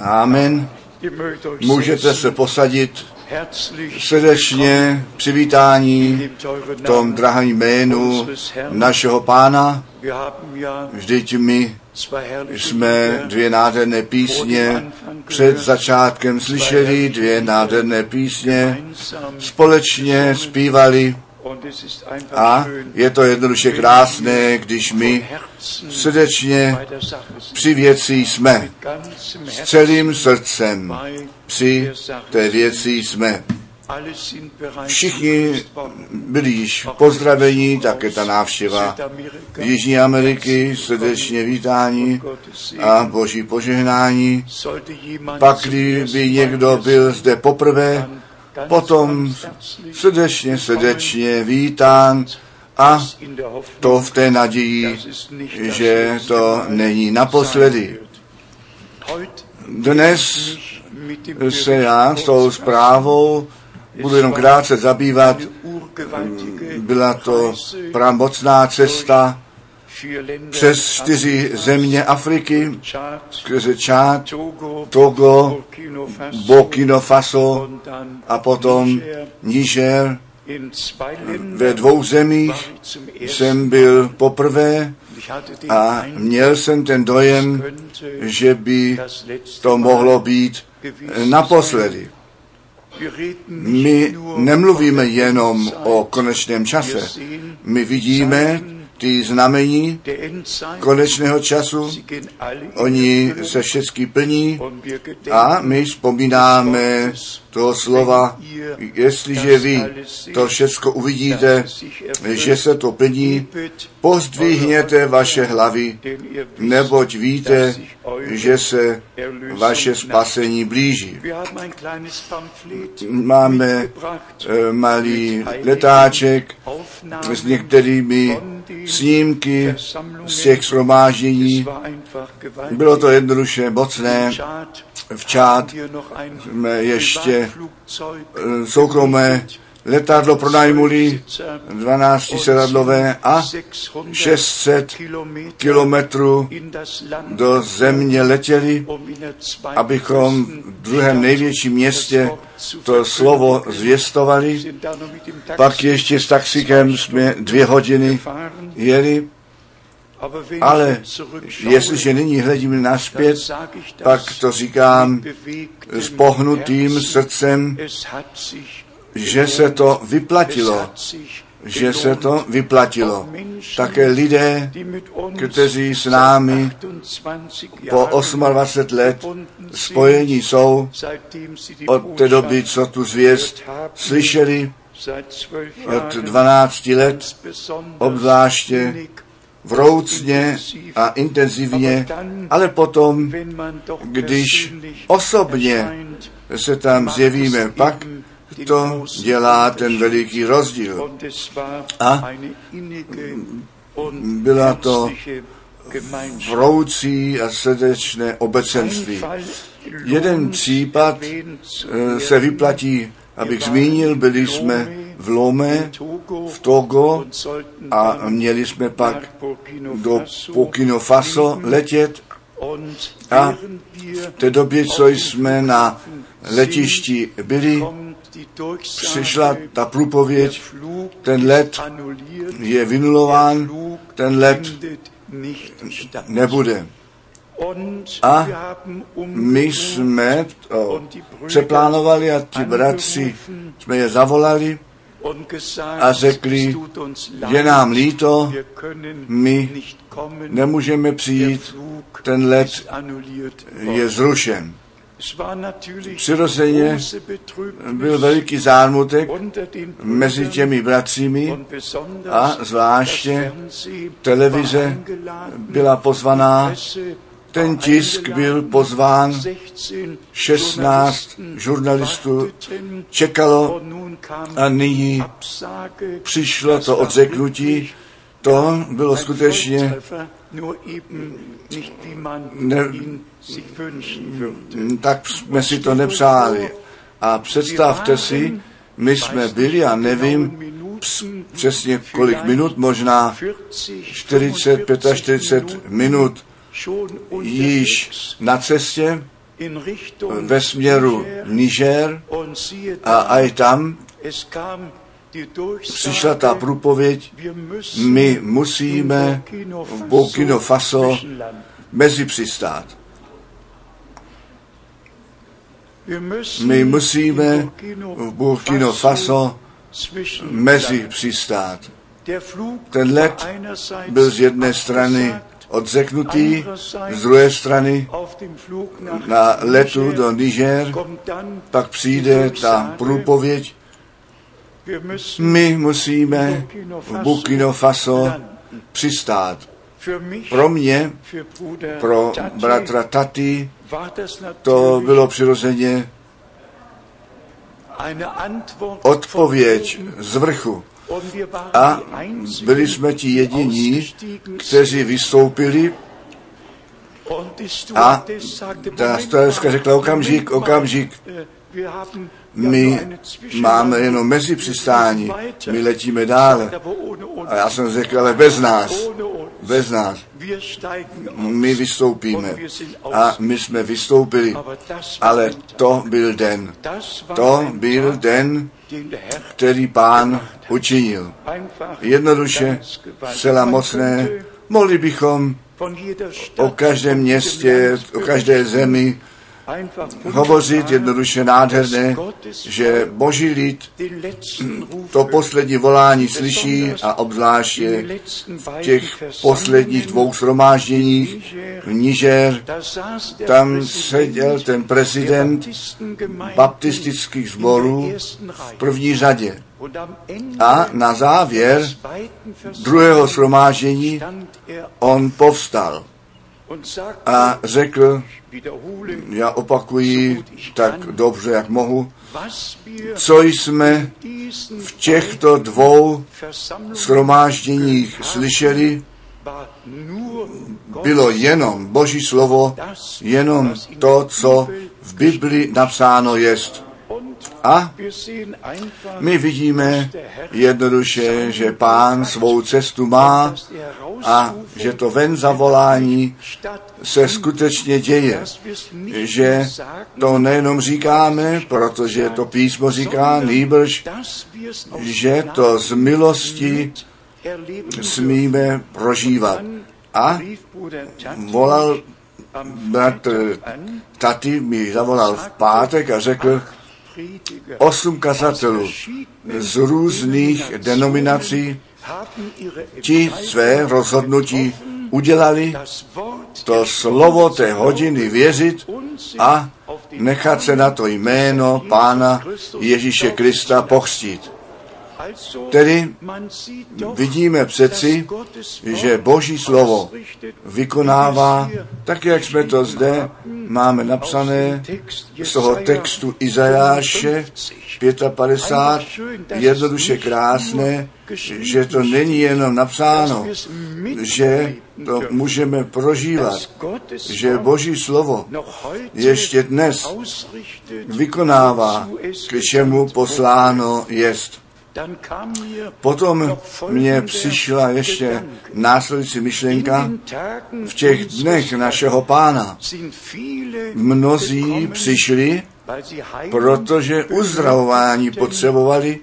Amen. Můžete se posadit srdečně přivítání v tom drahém jménu našeho pána. Vždyť my jsme dvě nádherné písně před začátkem slyšeli, dvě nádherné písně společně zpívali a je to jednoduše krásné, když my srdečně při věci jsme, s celým srdcem při té věci jsme. Všichni byli již pozdraveni, také ta návštěva Jižní Ameriky, srdečně vítání a boží požehnání. Pak, kdyby někdo byl zde poprvé, potom srdečně, srdečně vítán a to v té naději, že to není naposledy. Dnes se já s tou zprávou budu jenom krátce zabývat. Byla to pramocná cesta přes čtyři země Afriky, skrze Čád, Togo, Burkina Faso a potom Niger. Ve dvou zemích jsem byl poprvé a měl jsem ten dojem, že by to mohlo být naposledy. My nemluvíme jenom o konečném čase. My vidíme ty znamení konečného času, oni se všechny plní a my vzpomínáme toho slova, jestliže vy to všecko uvidíte, že se to plní, pozdvihněte vaše hlavy, neboť víte, že se vaše spasení blíží. Máme eh, malý letáček s některými snímky z těch shromáždění. Bylo to jednoduše mocné. V ein jsme ještě Eh, soukromé letadlo pronajmuli, 12 sedadlové a 600 kilometrů do země letěli, abychom v druhém největším městě to slovo zvěstovali. Pak ještě s taxikem jsme dvě hodiny jeli, ale jestliže nyní hledím naspět, pak to říkám s pohnutým srdcem, že se to vyplatilo, že se to vyplatilo. Také lidé, kteří s námi seit 28 po Jahren 28 let spojení jsou od té doby, co tu zvěst slyšeli, seit 12 od Jahren 12 let, obzvláště vroucně a intenzivně, ale potom, když osobně se tam zjevíme, pak to dělá ten veliký rozdíl. A byla to vroucí a srdečné obecenství. Jeden případ eh, se vyplatí, abych zmínil, byli jsme v Lome, v Togo a měli jsme pak do Burkina Faso letět. A V té době, co jsme na letišti byli, přišla ta průpověď, ten let je vynulován, ten let nebude. A My jsme to přeplánovali a ti bratři jsme je zavolali a řekli, je nám líto, my nemůžeme přijít, ten let je zrušen. Přirozeně Byl veliký zármutek mezi těmi bratřími a zvláště televize byla pozvaná, ten tisk byl pozván, 16 16 žurnalistů čekalo a nyní přišlo to odřeknutí. To bylo skutečně, Ne- tak jsme si to nepřáli. A představte si, my jsme byli, já nevím přesně kolik minut, možná 40, 45 minut již na cestě ve směru Niger a aj tam přišla ta průpověď, my musíme v Burkina Faso mezi přistát. My musíme v Burkina Faso mezi přistát. Ten let byl z jedné strany odřeknutý, z druhé strany na letu do Niger, pak přijde ta průpověď, my musíme v Burkina Faso přistát. Pro mě, pro bratra Tati, to bylo přirozeně odpověď z vrchu. A byli jsme ti jediní, kteří vystoupili a ta mal, řekla okamžik, okamžik, my máme jenom mezi přistání, my letíme dále. A já jsem řekl, ale bez nás, bez nás. My vystoupíme. A my jsme vystoupili, ale to byl den. To byl den, který pán učinil. Jednoduše, zcela mocné, mohli bychom o každém městě, o každé zemi hovořit jednoduše nádherné, že boží lid to poslední volání slyší a obzvláště v těch posledních dvou shromážděních v Niger, tam seděl ten prezident baptistických ersten v první řadě. A na závěr druhého shromáždění on povstal a řekl, já opakuji tak dobře, jak mohu, co jsme v těchto dvou Versammlungen shromážděních slyšeli, bylo jenom Boží slovo, jenom to, co v Bibli napsáno jest. A my vidíme jednoduše, že pán svou cestu má a že to ven zavolání se skutečně děje. Že to nejenom říkáme, protože to písmo říká, nýbrž, že to z milosti smíme prožívat. A volal bratr Tati mi zavolal v pátek a řekl, osm kazatelů z různých denominací ti své rozhodnutí udělali, to slovo té hodiny věřit a nechat se na to jméno Pána Ježíše Krista pochstít. Tedy vidíme přeci, že Boží slovo vykonává, tak jak jsme to zde máme napsané z toho textu Izajáše 55, jednoduše krásné, že to není jenom napsáno, že to můžeme prožívat, že Boží slovo ještě dnes vykonává, k čemu posláno jest. Potom mě přišla ještě následující myšlenka. V těch dnech našeho pána. mnozí přišli, protože uzdravování potřebovali,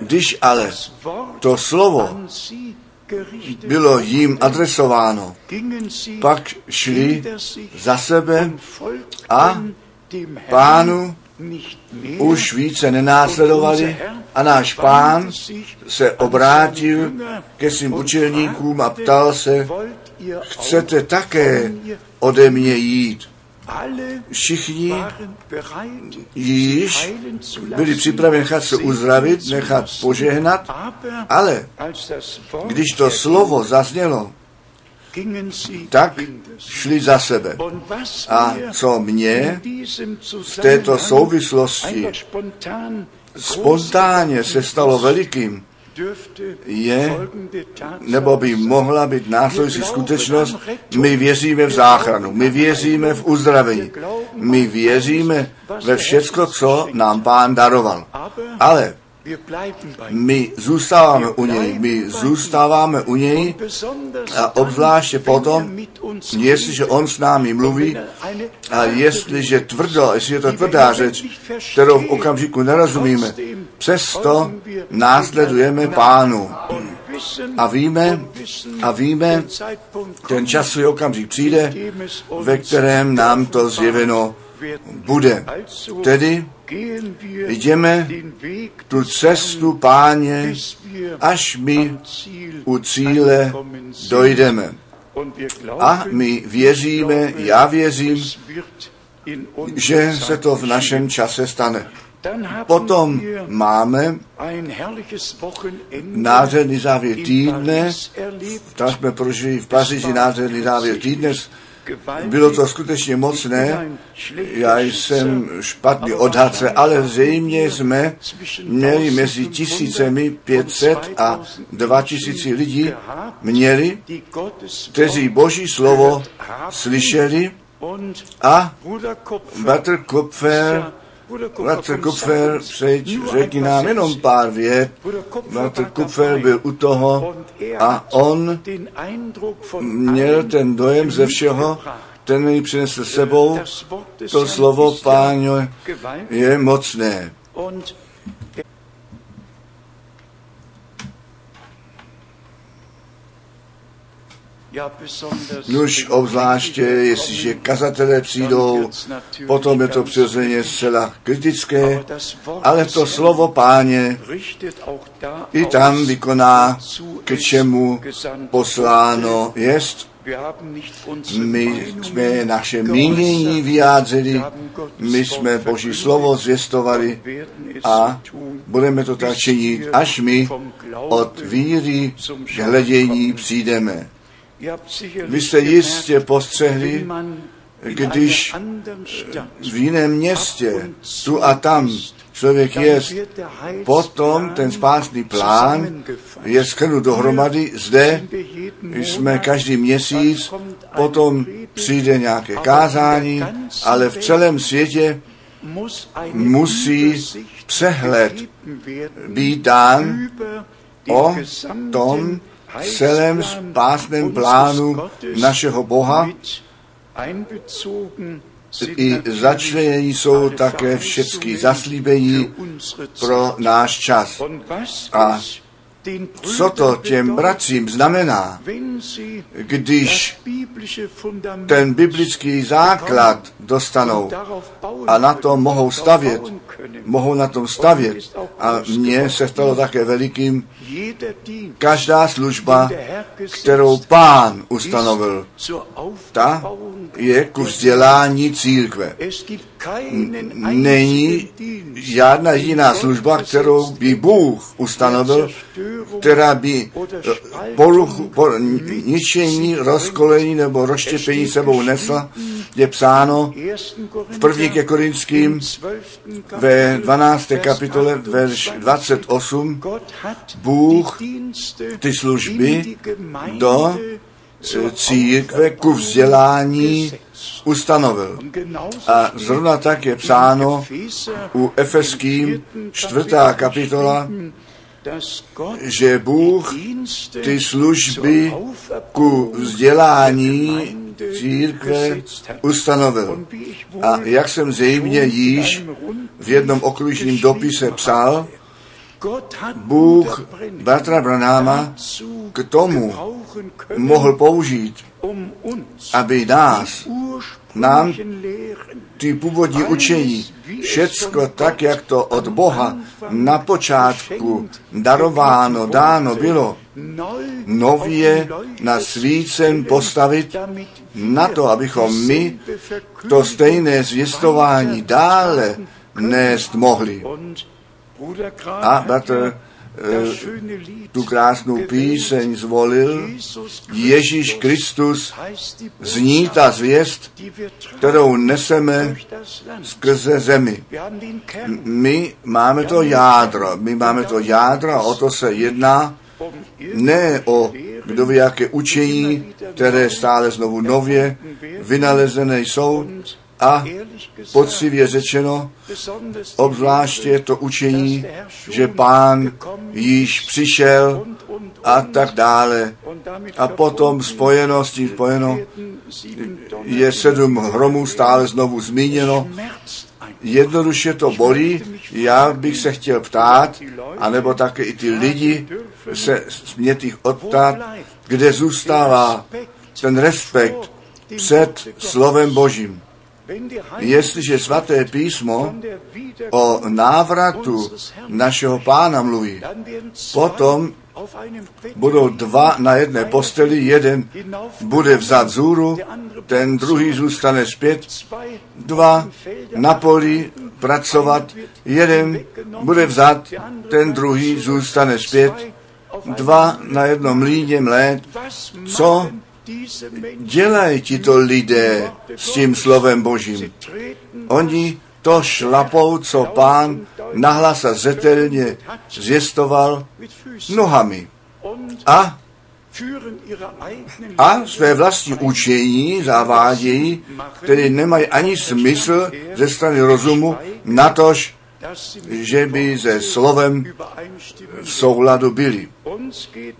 když ale to slovo bylo jim adresováno, pak šli za sebe a pánu už více nenásledovali a náš pán se obrátil ke svým učelníkům a ptal se, chcete také ode mě jít. Všichni již byli připraveni nechat se uzdravit, nechat požehnat, ale když to slovo zaznělo, tak šli za sebe. A co mě v této souvislosti spontánně se stalo velikým, je, nebo by mohla být následující skutečnost, my věříme v záchranu, my věříme v uzdravení, my věříme ve všecko, co nám pán daroval. Ale My zůstáváme u něj, my zůstáváme u něj. A obzvláště potom, jestliže on s námi mluví a jestliže tvrdo, jestli je to tvrdá řeč, kterou v okamžiku nerozumíme, přesto následujeme pánu. A víme, a víme, ten časový okamžik přijde, ve kterém nám to zjeveno bude. Tedy jdeme tu cestu páně, až my u cíle dojdeme. A my věříme, já věřím, že se to v našem čase stane. Potom máme nádherný závěr týdne, tam jsme prožili v Paříži nádherný závěr týdne, bylo to skutečně mocné, já jsem špatný odhadce, ale zřejmě jsme měli mezi tisícemi 500 a 2000 lidí měli, kteří Boží slovo slyšeli a Bratr Kupfer Bratr Kupfer, přejď, řekni nám jenom pár vět. Bratr Kupfer byl u toho a on měl ten dojem ze všeho, ten mi přinesl sebou. To slovo páně je mocné. Nuž obzvláště, jestliže kazatelé přijdou, potom je to přirozeně zcela kritické, ale to slovo páně i tam vykoná, k čemu posláno jest. My jsme naše mínění vyjádřili, my jsme Boží slovo zvěstovali a budeme to tak činit, až my od víry k hledění přijdeme. Vy jste jistě postřehli, když v jiném městě, tu a tam člověk je, potom ten spásný plán je schrnut dohromady. Zde jsme každý měsíc, potom přijde nějaké kázání, ale v celém světě musí přehled být dán o tom, celém spásném plánu našeho Boha i začlenění jsou také všechny zaslíbení pro náš čas. A co to těm bratřím znamená, když ten biblický základ dostanou a na tom mohou stavět, mohou na tom stavět. A mně se stalo také velikým každá služba, kterou pán ustanovil, ta je ku vzdělání církve. Není žádná jiná služba, kterou by Bůh ustanovil, která by poruchu, por, ničení, rozkolení nebo rozštěpení sebou nesla, je psáno v první ke Korinským ve 12. kapitole verš 28 Bůh ty služby do církve ku vzdělání ustanovil. A zrovna tak je psáno u Efeským čtvrtá kapitola, že Bůh ty služby ku vzdělání církve ustanovil. A jak jsem zřejmě již v jednom okružním dopise psal, Bůh bratra Branáma k tomu mohl použít, aby nás, nám ty původní učení, všecko tak, jak to od Boha na počátku darováno, dáno bylo, nově na svícen postavit na to, abychom my to stejné zvěstování dále nést mohli. A bratr tu krásnou píseň zvolil. Ježíš Kristus. Zní ta zvěst, kterou neseme skrze zemi. My máme to jádro, my máme to jádro o to se jedná. Ne o kdo ví jaké učení, které stále znovu nově vynalezené jsou A poctivě řečeno, obzvláště to učení, že pán již přišel a tak dále. A potom spojeno s tím spojeno je sedm hromů stále znovu zmíněno. Jednoduše to bolí. Já bych se chtěl ptát, anebo také i ty lidi se mě těch odptát, kde zůstává ten respekt před slovem Božím. Jestliže svaté písmo o návratu našeho pána mluví, potom budou dva na jedné posteli, jeden bude vzat zůru, ten druhý zůstane zpět, dva na poli pracovat, jeden bude vzat, ten druhý zůstane zpět, dva na jednom mlíně mlét. Co dělají tito lidé s tím slovem Božím? Oni to šlapou, co pán nahlas a zřetelně zjistoval nohami. A a své vlastní učení zavádějí, které nemají ani smysl ze strany rozumu, natož, že by se slovem v souladu byli.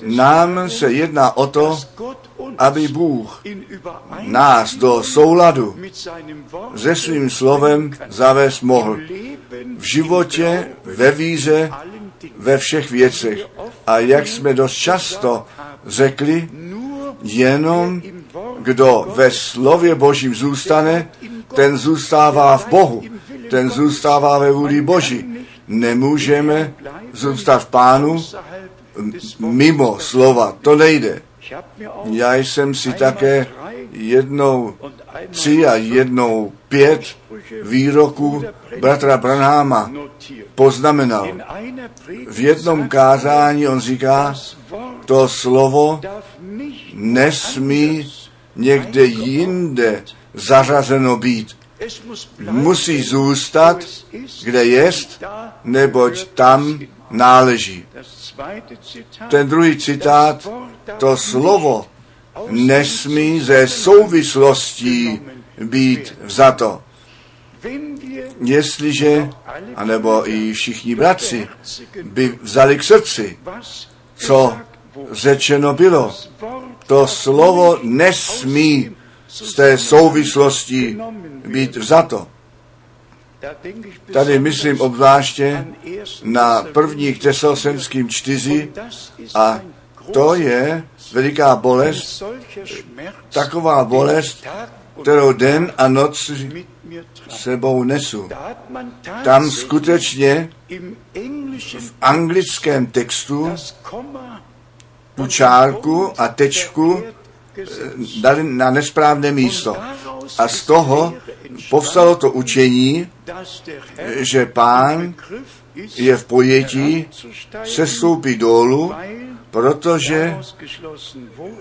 Nám se jedná o to, aby Bůh nás do souladu se svým slovem zavést mohl v životě, ve víře, ve všech věcech. A jak jsme dost často řekli, jenom kdo ve slově Božím zůstane, ten zůstává v Bohu, ten zůstává ve vůli Boží. Nemůžeme zůstat v Pánu mimo slova, to nejde. Já jsem si také jednou tři a jednou pět výroků bratra Branháma poznamenal. V jednom kázání on říká, to slovo nesmí někde jinde zařazeno být. Musí zůstat, kde jest, neboť tam náleží. Ten druhý citát, to slovo nesmí ze souvislostí být vzato. Jestliže, anebo i všichni bratři, by vzali k srdci, co řečeno bylo, to slovo nesmí z té souvislosti být vzato. Tady myslím obzvláště na prvních tesalsenským čtyři a to je veliká bolest, taková bolest, kterou den a noc sebou nesu. Tam skutečně v anglickém textu tu čárku a tečku dali na nesprávné místo. A z toho povstalo to učení, že pán je v pojetí sestoupit dolů, protože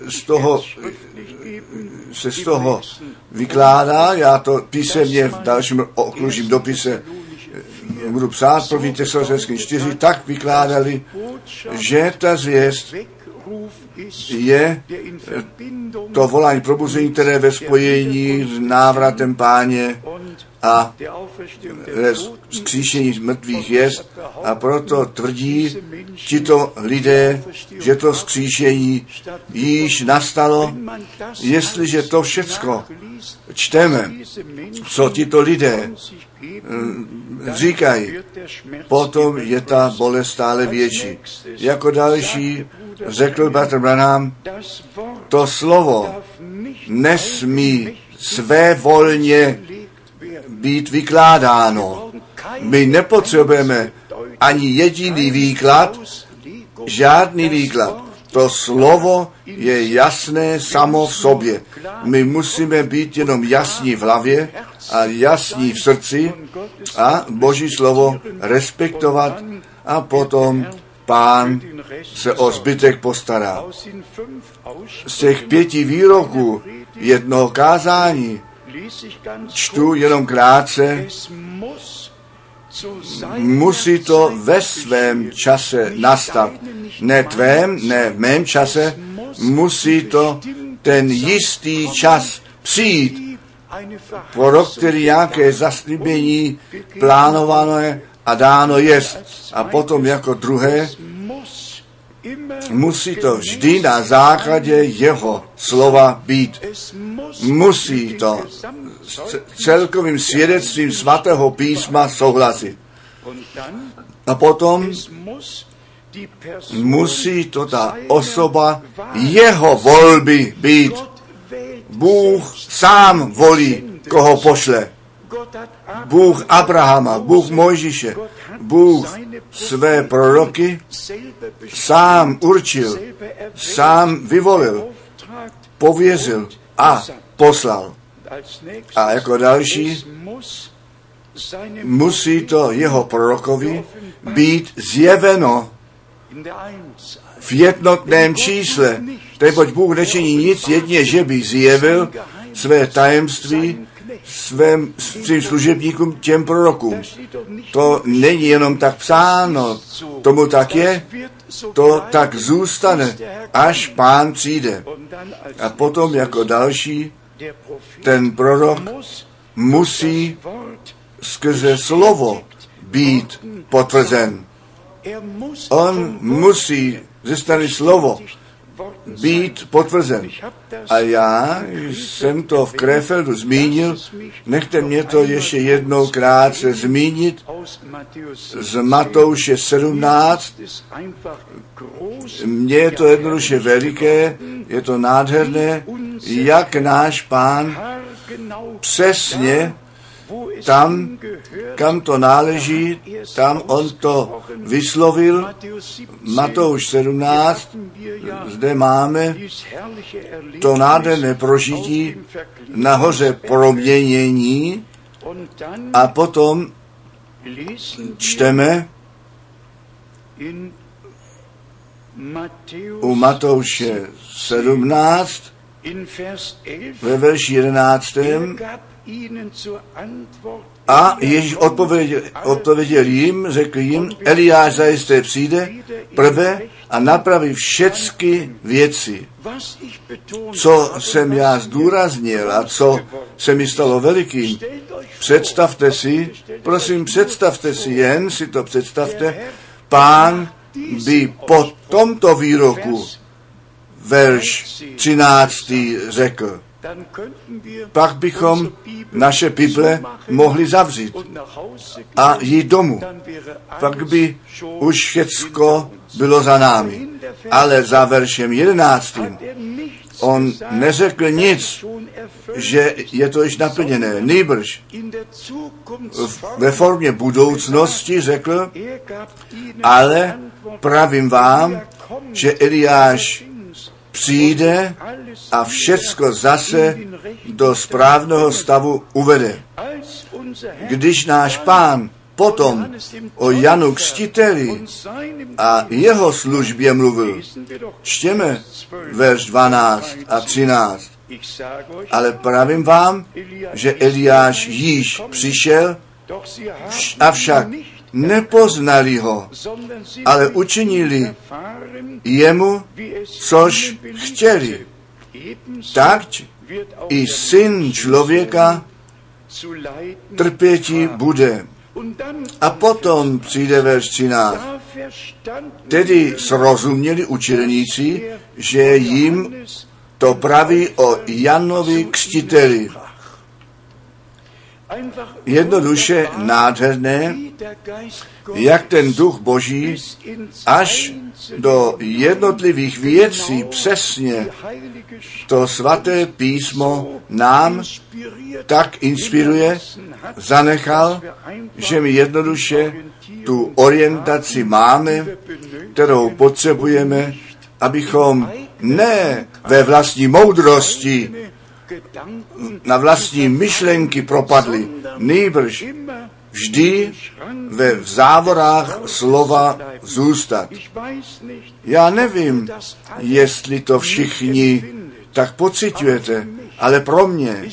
z toho, se z toho vykládá, já to písemně v dalším okružím dopise eh, budu psát, první tesalonický čtyři, tak vykládali, že ta zvěst je to volání probuzení, které ve spojení s návratem páně a zkříšení mrtvých jest a proto tvrdí tito lidé, že to zkříšení již nastalo. Jestliže to všecko čteme, co tito lidé mm, říkají, potom je ta bolest stále větší. Jako další řekl Bratr Branham, to slovo nesmí své volně být vykládáno. My nepotřebujeme ani jediný výklad, žádný výklad. To slovo je jasné samo v sobě. My musíme být jenom jasní v hlavě a jasní v srdci a Boží slovo respektovat a potom pán se o zbytek postará. Z těch pěti výroků jednoho kázání čtu jenom krátce, musí to ve svém čase nastat. Ne tvém, ne v mém čase, musí to ten jistý čas přijít. prorok, který nějaké zaslíbení plánované a dáno jest. A potom jako druhé musí to vždy na základě jeho slova být. Musí to s celkovým svědectvím svatého písma souhlasit. A potom musí to ta osoba jeho volby být. Bůh sám volí, koho pošle. Bůh Abrahama, Bůh Mojžíše, Bůh své proroky sám určil, sám vyvolil, povězil a poslal. A jako další musí to jeho prorokovi být zjeveno v jednotném čísle, neboť Bůh nečiní nic jedně, že by zjevil své tajemství svém, svým služebníkům, těm prorokům. To není jenom tak psáno, tomu tak je, to tak zůstane, až pán přijde. A potom jako další, ten prorok musí skrze slovo být potvrzen. On musí ze strany slovo být potvrzen. A já jsem to v Krefeldu zmínil, nechte mě to ještě jednou krátce zmínit z Matouše 17. Mně je to jednoduše veliké, je to nádherné, jak náš pán přesně tam, kam to náleží, tam on to vyslovil. Matouš 17, zde máme to nádherné prožití nahoře proměnění a potom čteme u Matouše 17 ve verši 11. A Ježíš odpověděl, odpověděl jim, řekl jim, Eliáš zajisté přijde prvé a napraví všechny věci. Co jsem já zdůraznil a co se mi stalo velikým, představte si, prosím, představte si, jen si to představte, pán by po tomto výroku verš 13. řekl, pak bychom naše Bible mohli zavřít a jít domů. Pak by už všecko bylo za námi. Ale za veršem jedenáctým on neřekl nic, že je to již naplněné. Nýbrž ve formě budoucnosti řekl, ale pravím vám, že Eliáš přijde a všecko zase do správného stavu uvede. Když náš pán potom o Janu Křtiteli a jeho službě mluvil, čtěme verš 12 a 13. Ale pravím vám, že Eliáš již přišel, avšak nepoznali ho, ale učinili jemu, což chtěli. Tak i syn člověka trpěti bude. A potom přijde verš 13. Tedy srozuměli učilníci, že jim to praví o Janovi křtiteli. Jednoduše nádherné, jak ten duch boží až do jednotlivých věcí přesně to svaté písmo nám tak inspiruje, zanechal, že my jednoduše tu orientaci máme, kterou potřebujeme, abychom ne ve vlastní moudrosti na vlastní myšlenky propadli, nejbrž vždy ve závorách slova zůstat. Já nevím, jestli to všichni tak pocitujete, Ale pro mě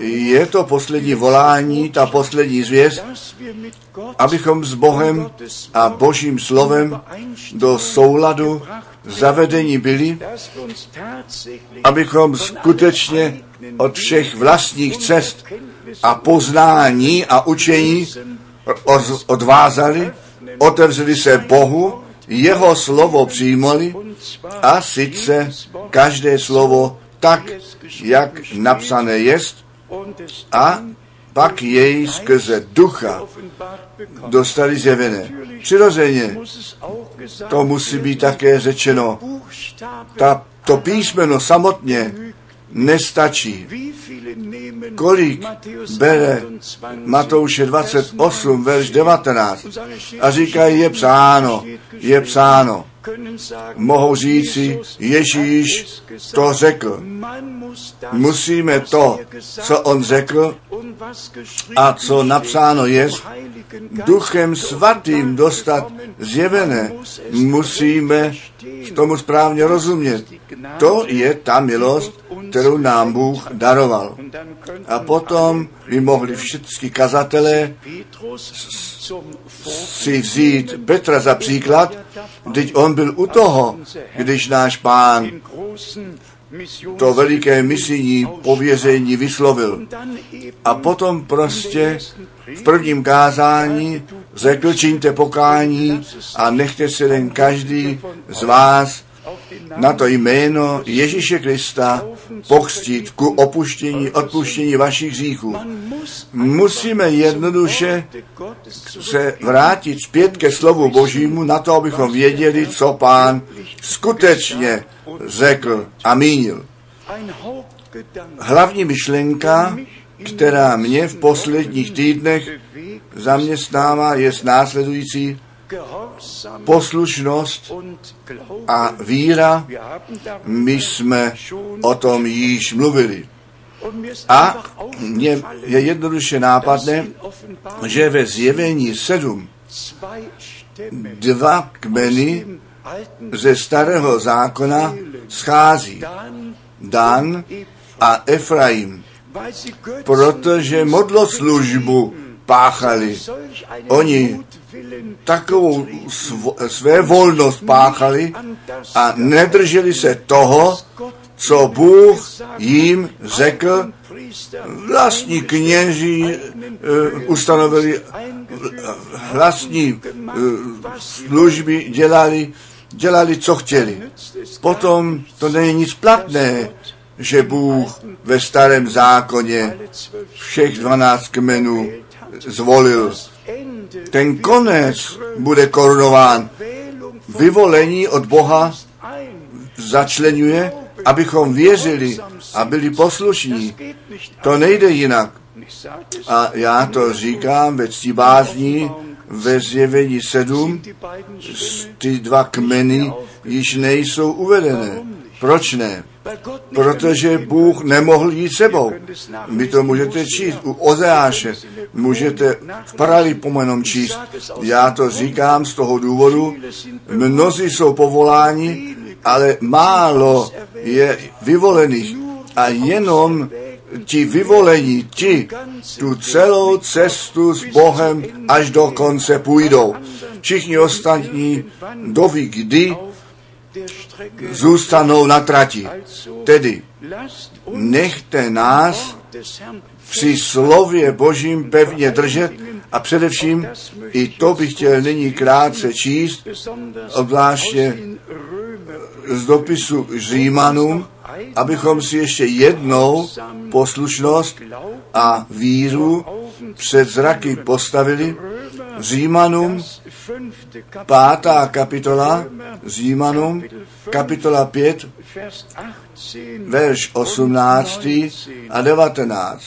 je to poslední volání, ta poslední zvěst, abychom s Bohem a Božím slovem do souladu zavedení byli, abychom skutečně od všech vlastních cest a poznání a učení odvázali, otevřeli se Bohu, jeho slovo přijmali a sice každé slovo tak, jak napsané jest a pak jej skrze ducha dostali zjevené. Přirozeně to musí být také řečeno. Ta, to písmeno samotně nestačí. Kolik bere Matouše 28, verš 19 a říkají, je psáno, je psáno. Mohou říci, Ježíš to řekl. Musíme to, co on řekl a co napsáno je, duchem svatým dostat zjevené. Musíme tomu správně rozumět. To je ta milost, kterou nám Bůh daroval. A potom by mohli všichni kazatelé si vzít Petra za příklad, když on byl u toho, když náš pán to veliké misijní pověření vyslovil. A potom prostě v prvním kázání řekl, čiňte pokání a nechte se jen každý z vás na to jméno Ježíše Krista pochstit ku opuštění, odpuštění vašich hříchů. Musíme jednoduše se vrátit zpět ke slovu Božímu na to, abychom věděli, co pán skutečně řekl a mínil. Hlavní myšlenka, která mě v posledních týdnech zaměstnává, je následující poslušnost a víra. My jsme o tom již mluvili. A mně je jednoduše nápadné, že ve zjevení sedm dva kmeny ze starého zákona schází. Dan a Efraim, protože modloslužbu páchali. Oni takovou své volnost páchali a nedrželi se toho, co Bůh jim řekl, vlastní kněží uh, ustanovili, vlastní uh, služby dělali, dělali, co chtěli. Potom to není nic platné, že Bůh ve starém zákoně všech dvanáct kmenů zvolil. Ten konec bude korunován. Vyvolení od Boha začlenuje, abychom věřili a byli poslušní. To nejde jinak. A já to říkám ve ctí bázní, ve zjevení sedm, ty dva kmeny již nejsou uvedené. Proč ne? Protože Bůh nemohl jít sebou. Vy to můžete číst u Ozeáše, můžete v paralí pomenom číst. Já to říkám z toho důvodu, mnozí jsou povoláni, ale málo je vyvolených. A jenom ti vyvolení, ti tu celou cestu s Bohem až do konce půjdou. Všichni ostatní doví kdy zůstanou na trati. Tedy nechte nás při slově Božím pevně držet a především i to bych chtěl nyní krátce číst, obzvláště z dopisu Římanům, abychom si ještě jednou poslušnost a víru před zraky postavili. Římanům, pátá kapitola, Římanům, kapitola 5, verš 18 a 19.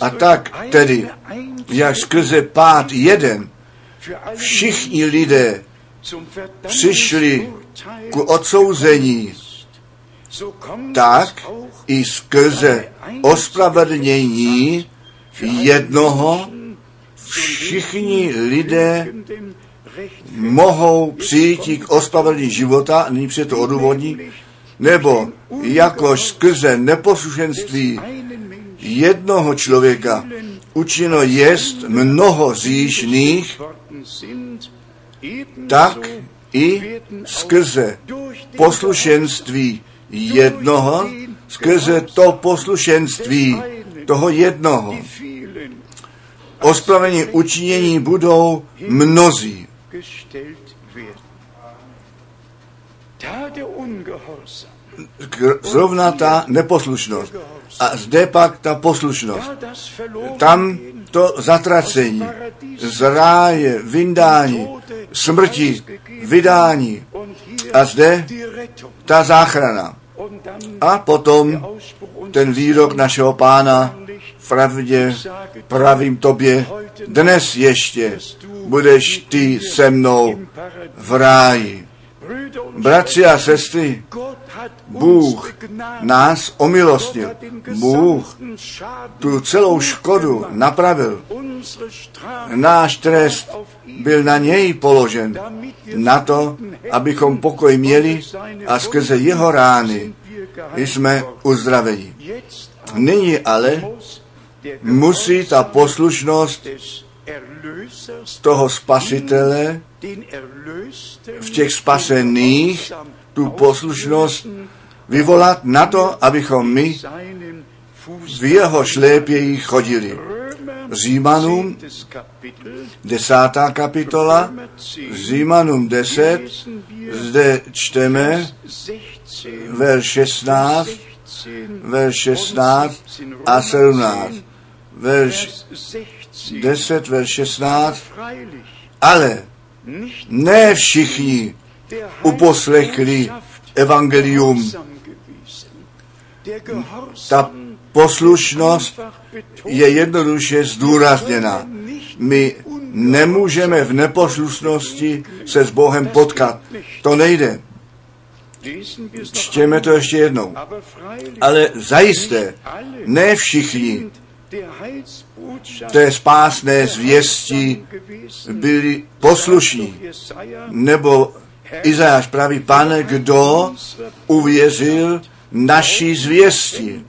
A tak tedy, jak skrze pád jeden, všichni lidé přišli ku odsouzení, tak i skrze ospravedlnění jednoho všichni lidé mohou přijít k ospravedlnění života, nyní před to odůvodní, nebo jakož skrze neposlušenství jednoho člověka učino jest mnoho říšných, tak i skrze poslušenství jednoho, skrze to poslušenství toho jednoho. Ospravení učinění budou mnozí. Zrovna ta neposlušnost. A zde pak ta poslušnost. Tam to zatracení, z ráje, vyndání, smrti, vydání. A zde ta záchrana. A potom ten výrok našeho pána, pravdě pravím tobě, dnes ještě budeš ty se mnou v ráji. Bratři a sestry, Bůh nás omilostnil. Bůh tu celou škodu napravil. Náš trest byl na něj položen, na to, abychom pokoj měli a skrze jeho rány jsme uzdraveni. Nyní ale musí ta poslušnost toho spasitele v těch spasených tu poslušnost vyvolat na to, abychom my v jeho šlépěji chodili. Římanům, desátá kapitola, Římanům deset, zde čteme verš 16, verš 16 a 17. Verš 10, verš 16, ale ne všichni uposlechli evangelium. Ta poslušnost je jednoduše zdůrazněna. My nemůžeme v neposlušnosti se s Bohem potkat. To nejde. Čtěme to ještě jednou. Ale zajisté, ne všichni té spásné zvěsti byli poslušní. Nebo Izajáš praví, pane, kdo uvěřil naší zvěsti.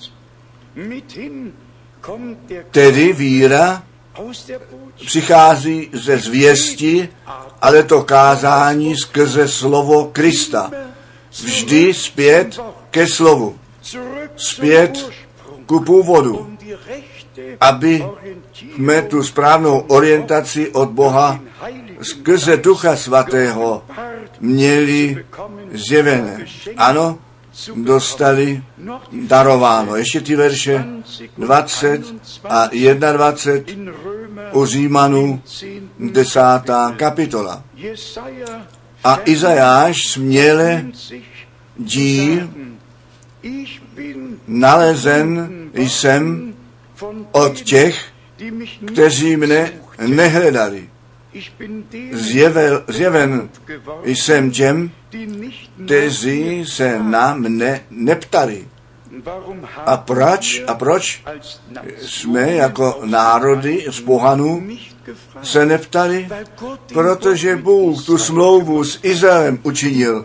Tedy víra přichází ze zvěsti, ale to kázání skrze slovo Krista. Vždy zpět ke slovu. Zpět ku původu. Aby jsme tu správnou orientaci od Boha skrze Ducha Svatého měli zjevené. Ano, dostali darováno. Ještě ty verše 20 a 21 u Římanů 10. kapitola. A Izajáš směle dí nalezen jsem od těch, kteří mne nehledali. Zjevel, zjeven jsem těm, kteří se na mne neptali. A proč, a proč jsme jako národy z pohanů se neptali? Protože Bůh tu smlouvu s Izraelem učinil.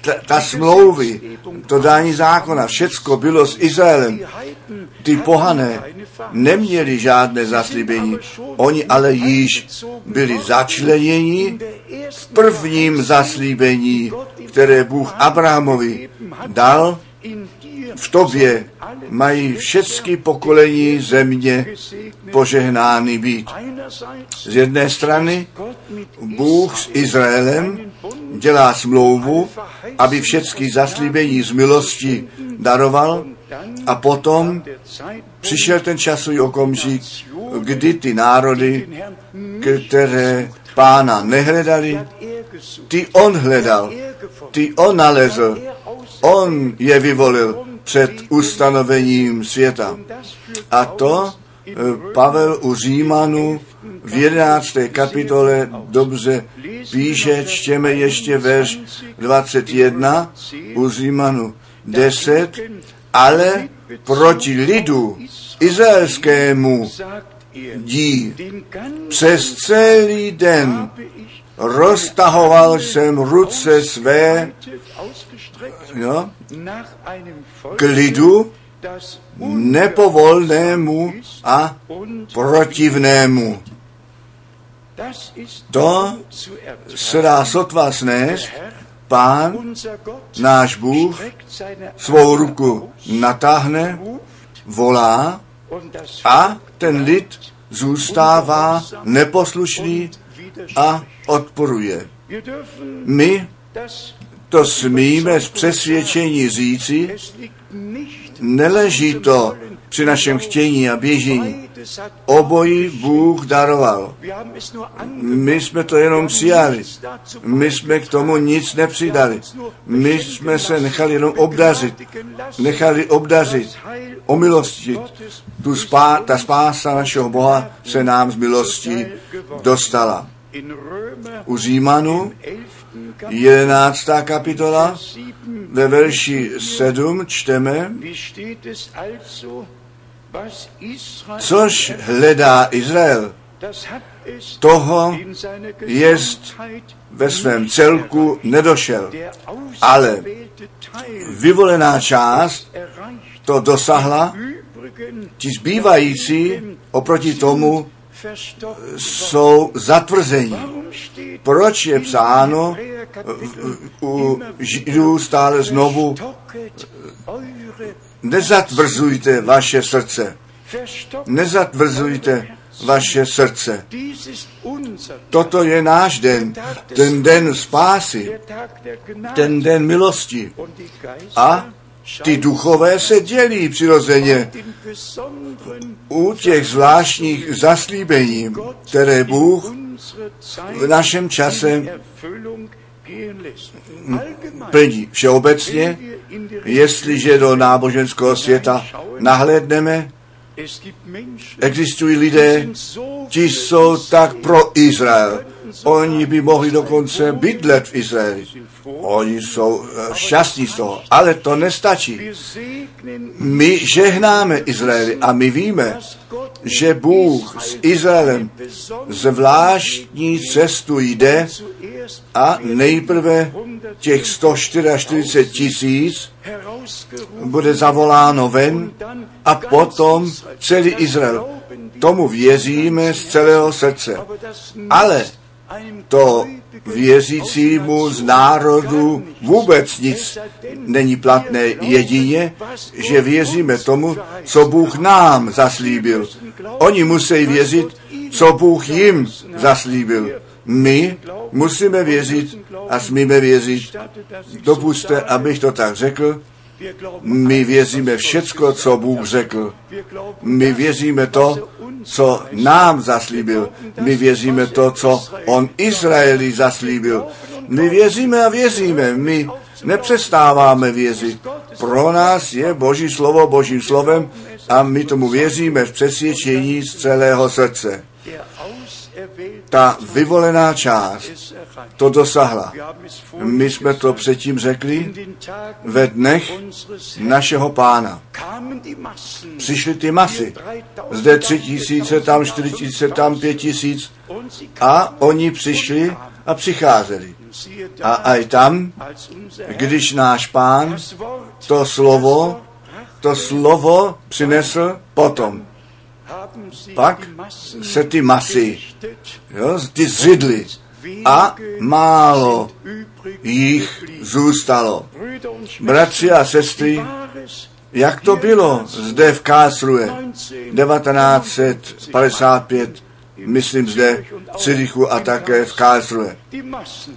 Ta, ta smlouvy, to dání zákona, všecko bylo s Izraelem. Ty pohané neměli žádné zaslíbení. Oni ale již byli začleněni v prvním zaslíbení, které Bůh Abrahamovi dal v tobě mají všechny pokolení země požehnány být. Z jedné strany Bůh s Izraelem dělá smlouvu, aby všechny zaslíbení z milosti daroval a potom přišel ten časový okamžik, kdy ty národy, které pána nehledali, ty on hledal, ty on nalezl, on je vyvolil před ustanovením světa. A to Pavel u Římanu v 11. kapitole dobře píše, čtěme ještě verš 21 u Římanu 10, ale proti lidu izraelskému dí přes celý den roztahoval jsem ruce své jo, k lidu nepovolnému a protivnému. To se dá sotva snést, pán, náš Bůh, svou ruku natáhne, volá a ten lid zůstává neposlušný a odporuje. My to smíme z přesvědčení říci, neleží to při našem chtění a běžení. Obojí Bůh daroval. My jsme to jenom přijali. My jsme k tomu nic nepřidali. My jsme se nechali jenom obdařit. Nechali obdařit, omilostit. Tu spá, ta spása našeho Boha se nám z milosti dostala. U Římanu 11. kapitola ve verši 7 čteme, což hledá Izrael, toho jest ve svém celku nedošel. Ale vyvolená část to dosahla, ti zbývající oproti tomu jsou zatvrzení. Proč je psáno u Židů stále znovu nezatvrzujte vaše srdce. Nezatvrzujte vaše srdce. Toto je náš den, ten den spásy, ten den milosti. A ty duchové se dělí přirozeně u těch zvláštních zaslíbení, které Bůh v našem čase plní všeobecně, jestliže do náboženského světa nahlédneme, existují lidé, ti jsou tak pro Izrael. Oni by mohli dokonce bydlet v Izraeli. Oni jsou eh, šťastní z toho, ale to nestačí. My žehnáme Izraeli a my víme, že Bůh s Izraelem zvláštní cestu jde a nejprve těch 144 tisíc bude zavoláno ven a potom celý Izrael. Tomu věříme z celého srdce. Ale to věřícímu z národu vůbec nic není platné jedině, že věříme tomu, co Bůh nám zaslíbil. Oni musí věřit, co Bůh jim zaslíbil. My musíme věřit a smíme věřit. Dopuste, abych to tak řekl, my věříme všecko, co Bůh řekl. My věříme to, co nám zaslíbil. My věříme to, co on Izraeli zaslíbil. My věříme a věříme. My nepřestáváme věřit. Pro nás je Boží slovo Božím slovem a my tomu věříme v přesvědčení z celého srdce. Ta vyvolená část to dosahla. My jsme to předtím řekli ve dnech našeho pána. Přišly ty masy. Zde tři tisíce, tam čtyři tisíce, tam pět tisíc. A oni přišli a přicházeli. A aj tam, když náš pán to slovo, to slovo přinesl potom. Pak se ty masy, jo, ty zřidly a málo jich zůstalo. Bratři a sestry, jak to bylo zde v Kásruje 1955, myslím zde v Cirichu a také v Kásruje.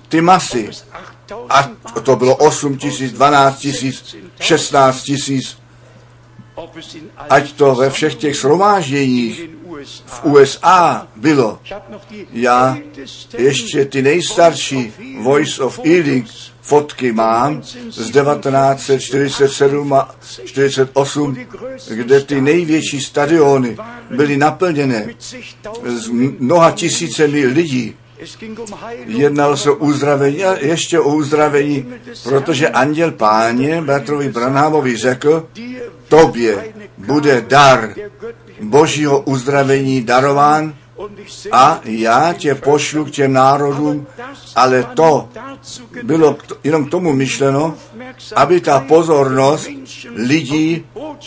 Ty masy, a to bylo 8 tisíc, 12 tisíc, 16 tisíc, ať to ve všech těch shromážděních v USA bylo. Já ještě ty nejstarší Voice of Healing fotky mám z 1947 a 48, kde ty největší stadiony byly naplněné s mnoha tisícemi lidí. Jednalo se o uzdravení a ještě o uzdravení, protože anděl páně bratrovi Branhamovi řekl, tobě bude dar božího uzdravení darován a já tě pošlu k těm národům, ale to bylo jenom k tomu myšleno, aby ta pozornost lidí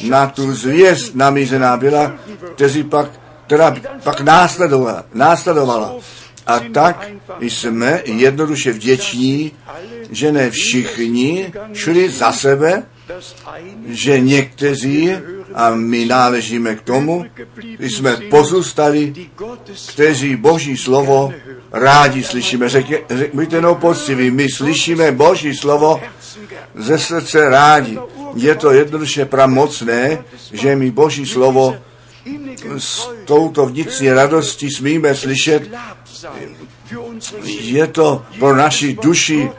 na tu zvěst namízená byla, kteří pak, která pak následovala, následovala. A tak jsme jednoduše vděční, že ne všichni šli za sebe, že někteří, a my náležíme k tomu, jsme pozůstali, kteří Boží slovo rádi slyšíme. Řekně, buďte no poctiví, my slyšíme Boží slovo ze srdce rádi. Je to jednoduše pramocné, že my Boží slovo s touto vnitřní radostí smíme slyšet. Je to pro naši duši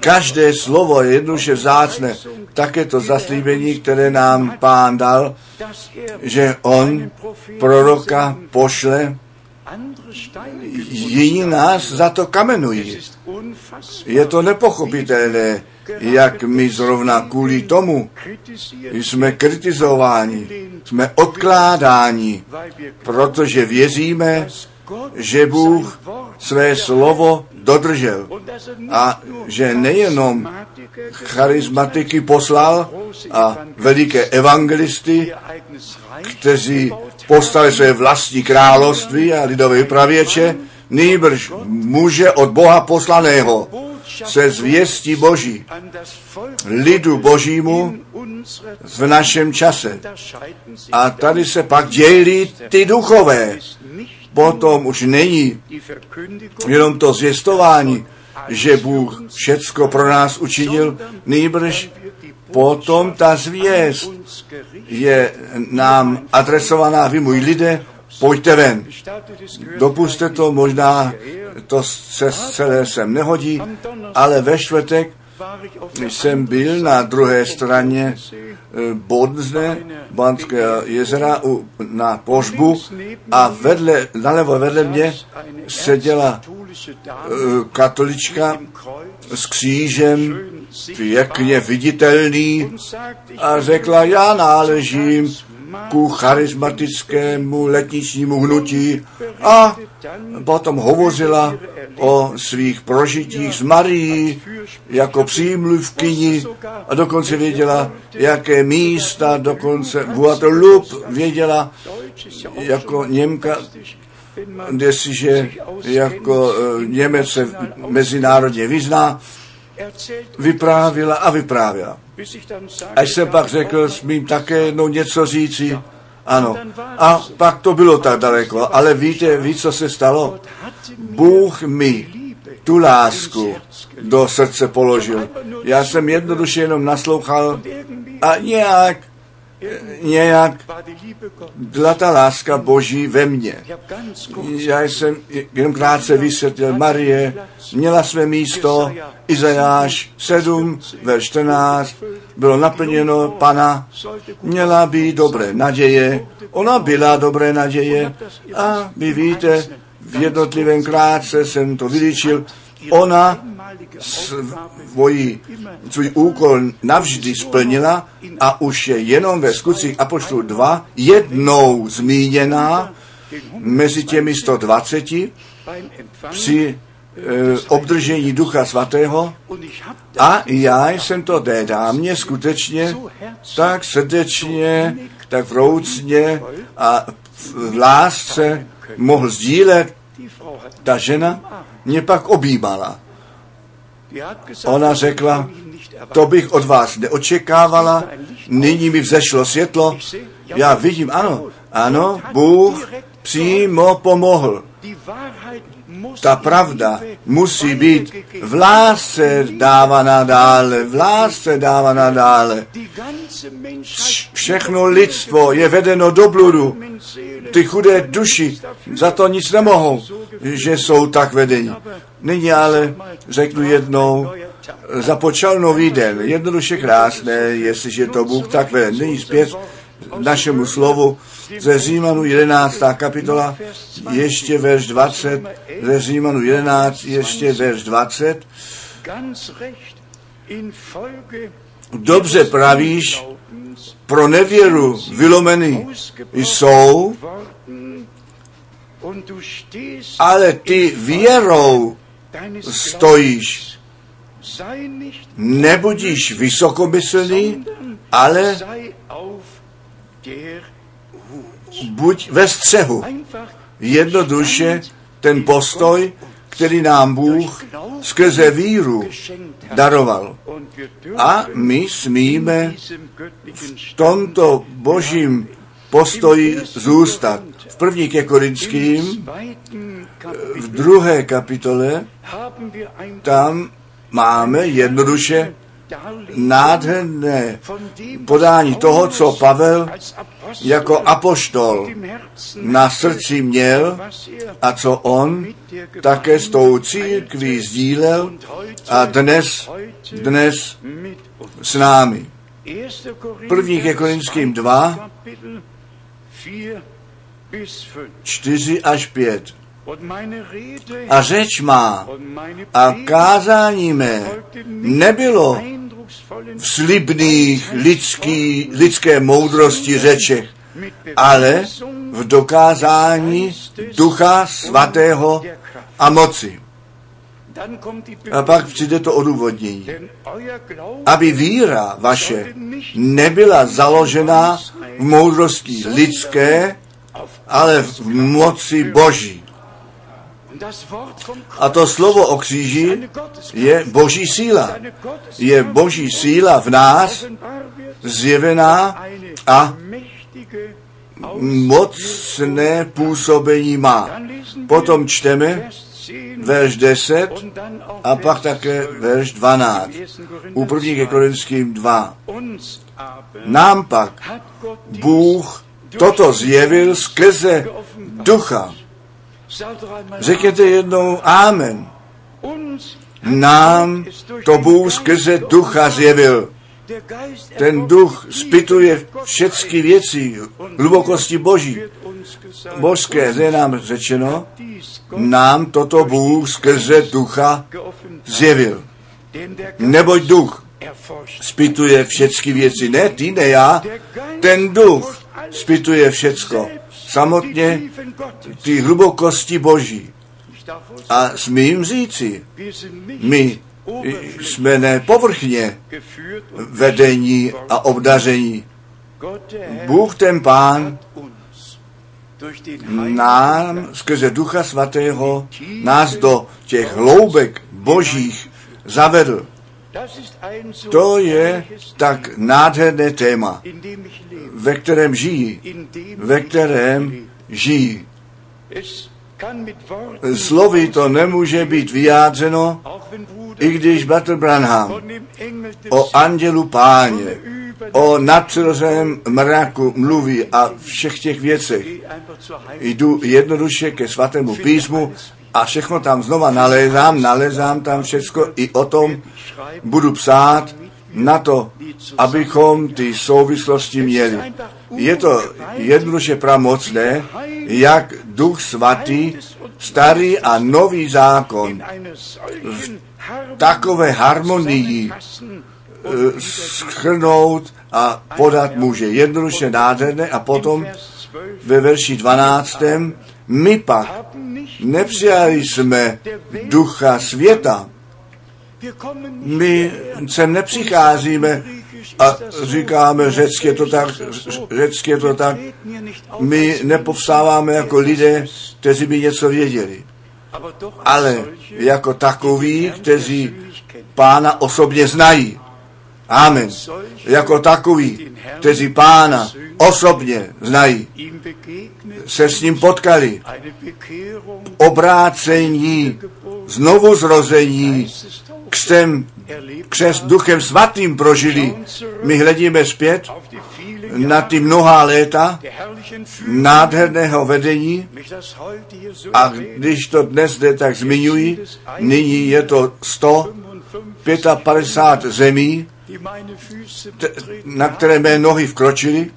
každé slovo je jednoduše vzácné. Také to zaslíbení, které nám pán dal, že on proroka pošle, jiní nás za to kamenují. Je to nepochopitelné, jak my zrovna kvůli tomu jsme kritizováni, jsme odkládáni, protože věříme, že Bůh své slovo dodržel a že nejenom charismatiky poslal a veliké evangelisty, kteří postali své vlastní království a lidové vypravěče, nýbrž muže od Boha poslaného se zvěstí Boží, lidu Božímu v našem čase. A tady se pak dělí ty duchové. Potom už není jenom to zvěstování, že Bůh všecko pro nás učinil, nýbrž potom ta zvěst je nám adresovaná, vy můj lidé, pojďte ven. Dopuste to, možná to se celé sem nehodí, ale ve čtvrtek jsem byl na druhé straně Bodensne, Banské jezera u, na Požbu a vedle, nalevo vedle mě seděla katolička s křížem, pěkně viditelný a řekla, já náležím ku charismatickému letničnímu hnutí a potom hovořila o svých prožitích s Marií jako přímluvkyni a dokonce věděla, jaké místa, dokonce Guadeloupe věděla jako Němka, jestliže jako Němec se mezinárodně vyzná, vyprávila a vyprávěla. Až jsem pak řekl, smím také jednou něco říci, ano. A pak to bylo tak daleko. Ale víte, ví, co se stalo? Bůh mi tu lásku do srdce položil. Já jsem jednoduše jenom naslouchal a nějak nějak byla ta láska Boží ve mně. Já jsem jenom krátce vysvětlil, Marie měla své místo, Izajáš 7, ve 14, bylo naplněno Pana, měla být dobré naděje, ona byla dobré naděje. A vy víte, v jednotlivém krátce jsem to vylíčil, ona svoji, svůj úkol navždy splnila a už je jenom ve skutcích Apoštolu 2 jednou zmíněná mezi těmi 120 při e, obdržení Ducha Svatého a já jsem to té dámě skutečně tak srdečně, tak vroucně a v lásce mohl sdílet. Ta žena mě pak objímala. Ona řekla, to bych od vás neočekávala, nyní mi vzešlo světlo. Já vidím, ano, ano, Bůh přímo pomohl. Ta pravda musí být v lásce dávaná dále, v lásce dávaná dále. Všechno lidstvo je vedeno do bludu. Ty chudé duši za to nic nemohou, že jsou tak vedeni. Nyní ale řeknu jednou, započal nový den. Jednoduše krásné, jestliže to Bůh tak vede. Nyní zpět našemu slovu ze Římanu 11. kapitola, ještě verš 20, ze Římanu 11, ještě verš 20. Dobře pravíš, pro nevěru vylomeny jsou ale ty věrou stojíš. Nebudíš vysokomyslný, ale buď ve střehu. Jednoduše ten postoj, který nám Bůh skrze víru daroval. A my smíme v tomto božím postoji zůstat. V první ke Korinským, v druhé kapitole, tam máme jednoduše nádherné podání toho, co Pavel jako apoštol na srdci měl a co on také s tou církví sdílel a dnes, dnes s námi. První ke Korinským 2, 4 až 5. A řeč má a kázání mé nebylo v slibných lidský, lidské moudrosti řečech, ale v dokázání Ducha Svatého a moci. A pak přijde to odůvodnění. Aby víra vaše nebyla založena v moudrosti lidské, ale v moci Boží. A to slovo o kříži je boží síla. Je boží síla v nás zjevená a mocné působení má. Potom čteme verš 10 a pak také verš 12. U první ke Korinským 2. Nám pak Bůh toto zjevil skrze ducha. Řekněte jednou Amen. Nám to Bůh skrze ducha zjevil. Ten duch spituje všechny věci, hlubokosti Boží. Božské, je nám řečeno, nám toto Bůh skrze ducha zjevil. Neboť duch spituje všechny věci. Ne ty, ne já. Ten duch spituje všecko. Samotně ty hlubokosti Boží. A smím říci, my jsme ne povrchně vedení a obdaření. Bůh ten Pán nám skrze Ducha Svatého nás do těch hloubek božích zavedl. To je tak nádherné téma, ve kterém žijí, ve kterém žijí. Slovy to nemůže být vyjádřeno, i když Bratr Branham o andělu páně, o nadpřirozeném mraku mluví a všech těch věcech. Jdu jednoduše ke svatému písmu a všechno tam znova nalézám, nalézám tam všechno, i o tom budu psát na to, abychom ty souvislosti měli. Je to jednoduše pramocné, jak Duch Svatý, starý a nový zákon v takové harmonii eh, schrnout a podat může. Jednoduše nádherné a potom ve verši 12. My pak nepřijali jsme ducha světa. My sem nepřicházíme a říkáme, řecky je to tak, řecky je to tak. My nepovstáváme jako lidé, kteří by něco věděli. Ale jako takoví, kteří pána osobně znají. Amen. Jako takoví, kteří pána osobně znají, se s ním potkali. Obrácení, znovu zrození, křtem, křest duchem svatým prožili. My hledíme zpět na ty mnohá léta nádherného vedení a když to dnes zde tak zmiňuji, nyní je to 155 zemí, na které mé nohy vkročily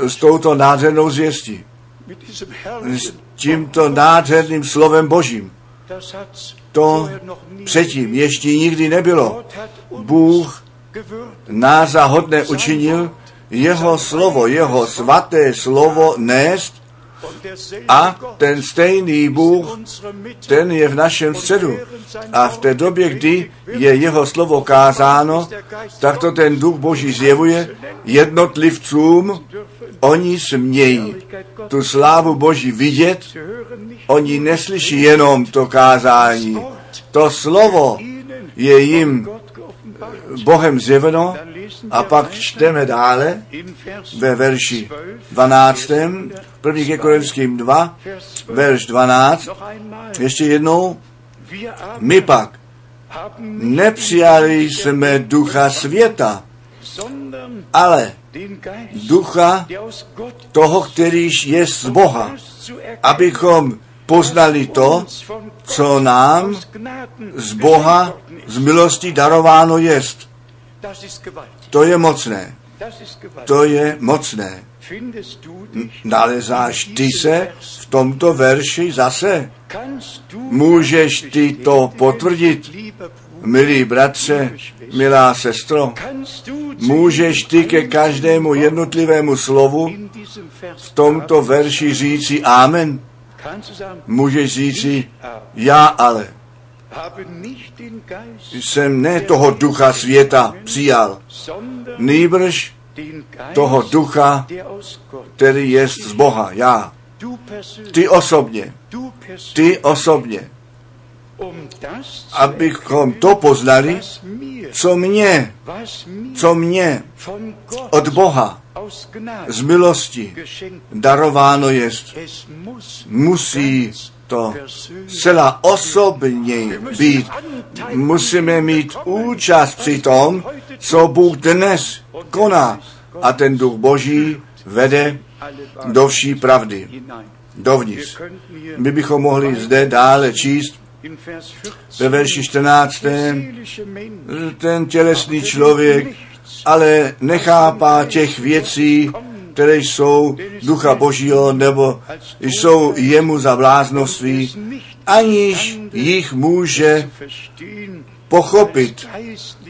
s touto nádhernou zvěstí. S tímto nádherným slovem Božím. To předtím ještě nikdy nebylo. Bůh nás za hodné učinil jeho slovo, jeho svaté slovo nést A ten stejný Bůh, ten je v našem středu. A v té době, kdy je jeho slovo kázáno, tak to ten duch Boží zjevuje jednotlivcům, oni smějí tu slávu Boží vidět, oni neslyší jenom to kázání. To slovo je jim Bohem zjeveno a pak čteme dále ve verši 12. 1. ke Korinským 2, verš 12. Ještě jednou. My pak nepřijali jsme ducha světa, ale ducha toho, kterýž je z Boha, abychom poznali to, co nám z Boha z milosti darováno jest. To je mocné. To je mocné. Nalezáš ty se v tomto verši zase? Můžeš ty to potvrdit, milý bratře, milá sestro? Můžeš ty ke každému jednotlivému slovu v tomto verši říci Amen? Můžeš říci, já ale jsem ne toho ducha světa přijal, nýbrž toho ducha, který je z Boha, já. Ty osobně, ty osobně, abychom to poznali, co mě, co mě od Boha z milosti darováno jest. Musí to zcela osobně být. Musíme mít účast při tom, co Bůh dnes koná. A ten duch Boží vede do vší pravdy, dovnitř. My bychom mohli zde dále číst ve verši 14. Ten tělesný člověk ale nechápá těch věcí, které jsou ducha Božího, nebo jsou jemu za bláznovství, aniž jich může pochopit,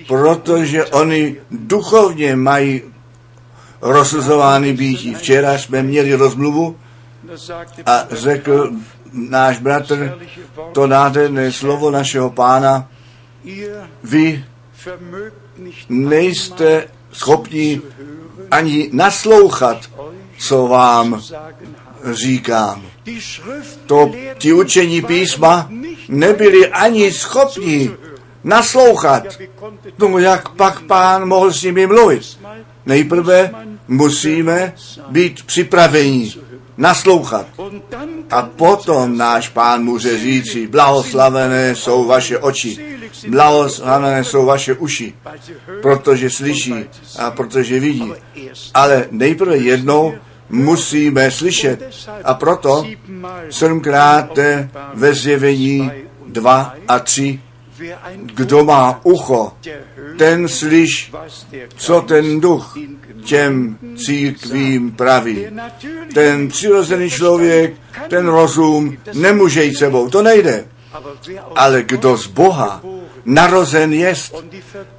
protože oni duchovně mají rozsuzovány býtí. Včera jsme měli rozmluvu a řekl náš bratr to nádherné slovo našeho pána, vy nejste schopni ani naslouchat, co vám říkám. To ti učení písma nebyli ani schopni naslouchat. Tomu, jak pak pán mohl s nimi mluvit. Nejprve musíme být připraveni naslouchat. A potom náš pán může říci, blahoslavené jsou vaše oči, blahoslavené jsou vaše uši, protože slyší a protože vidí. Ale nejprve jednou musíme slyšet. A proto sedmkrát ve zjevení dva a tři kdo má ucho, ten slyš, co ten duch těm církvím praví. Ten přirozený člověk, ten rozum nemůže jít sebou, to nejde. Ale kdo z Boha narozen jest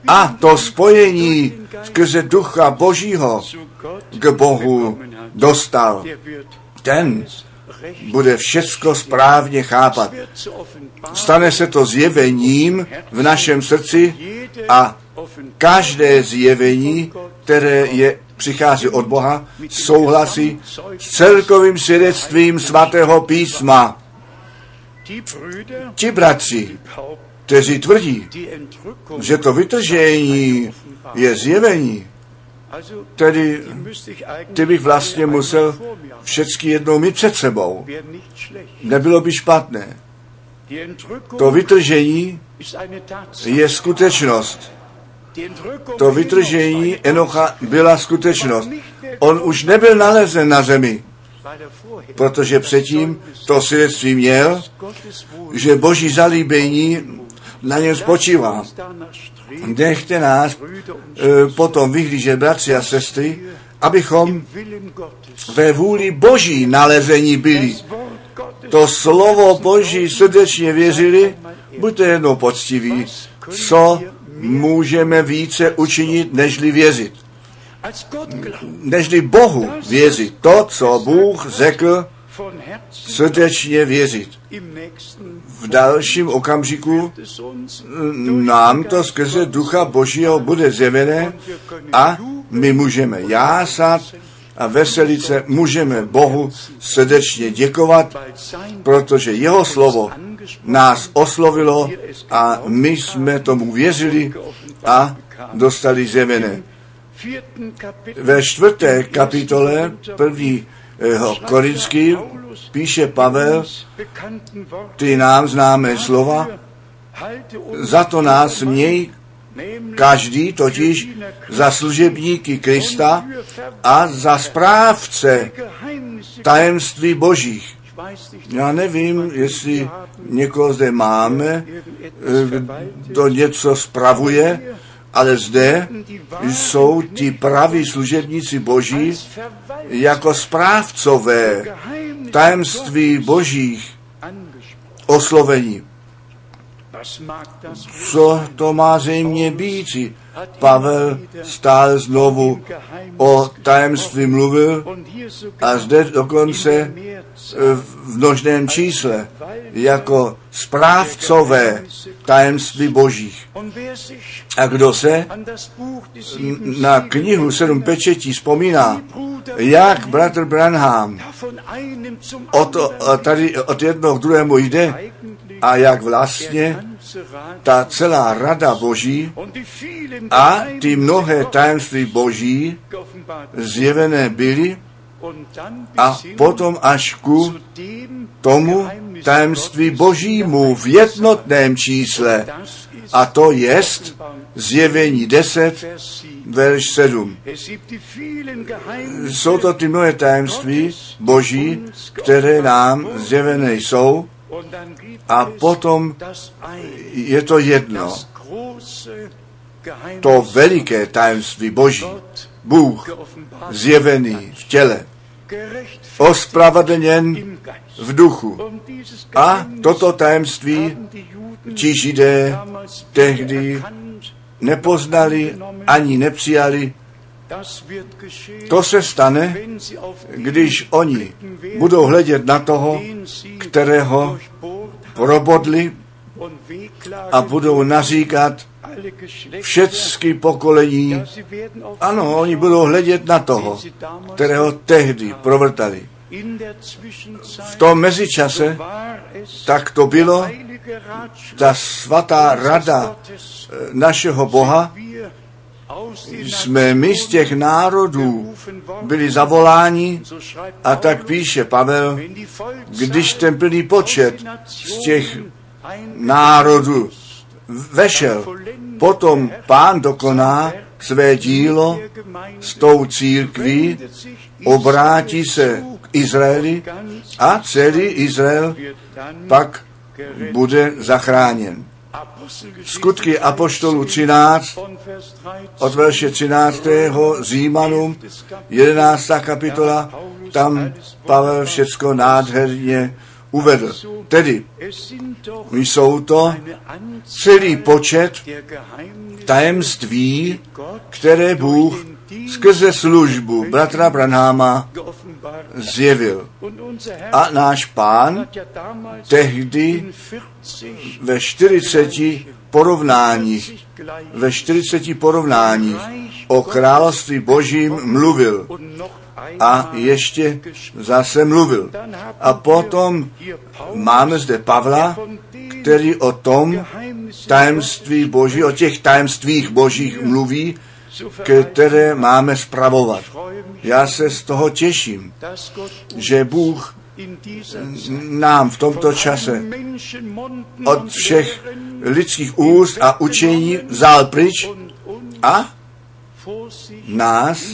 a to spojení skrze ducha Božího k Bohu dostal, ten bude všecko správně chápat. Stane se to zjevením v našem srdci a každé zjevení, které je, přichází od Boha, souhlasí s celkovým svědectvím svatého písma. Ti bratři, kteří tvrdí, že to vytržení je zjevení, Tedy ty bych vlastně musel všechny jednou mít před sebou. Nebylo by špatné. To vytržení je skutečnost. To vytržení Enocha byla skutečnost. On už nebyl nalezen na zemi, protože předtím to svědectví měl, že boží zalíbení na něm spočívá. Nechte nás e, potom vyhlížet, bratři a sestry, abychom ve vůli Boží nalezení byli. To slovo Boží srdečně věřili, buďte jednou poctiví, co můžeme více učinit, nežli věřit. Nežli Bohu věřit. To, co Bůh řekl, srdečně věřit. V dalším okamžiku nám to skrze Ducha Božího bude zjevené a my můžeme jásat a veselit se, můžeme Bohu srdečně děkovat, protože jeho slovo nás oslovilo a my jsme tomu věřili a dostali zjevené. Ve čtvrté kapitole první Korinský píše Pavel ty nám známé slova, za to nás měj každý totiž za služebníky Krista a za správce tajemství božích. Já nevím, jestli někoho zde máme, kdo něco spravuje, ale zde jsou ti praví služebníci boží jako správcové tajemství božích oslovení. Co to má zřejmě být? Pavel stále znovu o tajemství mluvil a zde dokonce v množném čísle jako správcové tajemství božích. A kdo se na knihu Sedm pečetí vzpomíná, jak bratr Branham od, tady od jednoho k druhému jde a jak vlastně ta celá rada Boží a ty mnohé tajemství Boží zjevené byly a potom až ku tomu tajemství Božímu v jednotném čísle a to jest zjevení 10, verš 7. Jsou to ty mnohé tajemství Boží, které nám zjevené jsou a potom je to jedno. To veliké tajemství Boží. Bůh zjevený v těle, ospravedlněn v duchu. A toto tajemství ti židé tehdy nepoznali ani nepřijali. To se stane, když oni budou hledět na toho, kterého probodli a budou naříkat všechny pokolení. Ano, oni budou hledět na toho, kterého tehdy provrtali. V tom mezičase tak to bylo, ta svatá rada našeho Boha, jsme my z těch národů byli zavoláni a tak píše Pavel, když ten plný počet z těch národů vešel, potom pán dokoná své dílo s tou církví, obrátí se k Izraeli a celý Izrael pak bude zachráněn. Skutky Apoštolu 13, od verše 13. Římanům, 11. kapitola, tam Pavel všecko nádherně uvedl. Tedy jsou to celý počet tajemství, které Bůh skrze službu bratra Branháma zjevil. A náš pán tehdy ve 40 porovnáních, ve 40 porovnáních o království božím mluvil a ještě zase mluvil. A potom máme zde Pavla, který o tom tajemství boží, o těch tajemstvích božích mluví, které máme spravovat. Já se z toho těším, že Bůh nám v tomto čase od všech lidských úst a učení vzal pryč a nás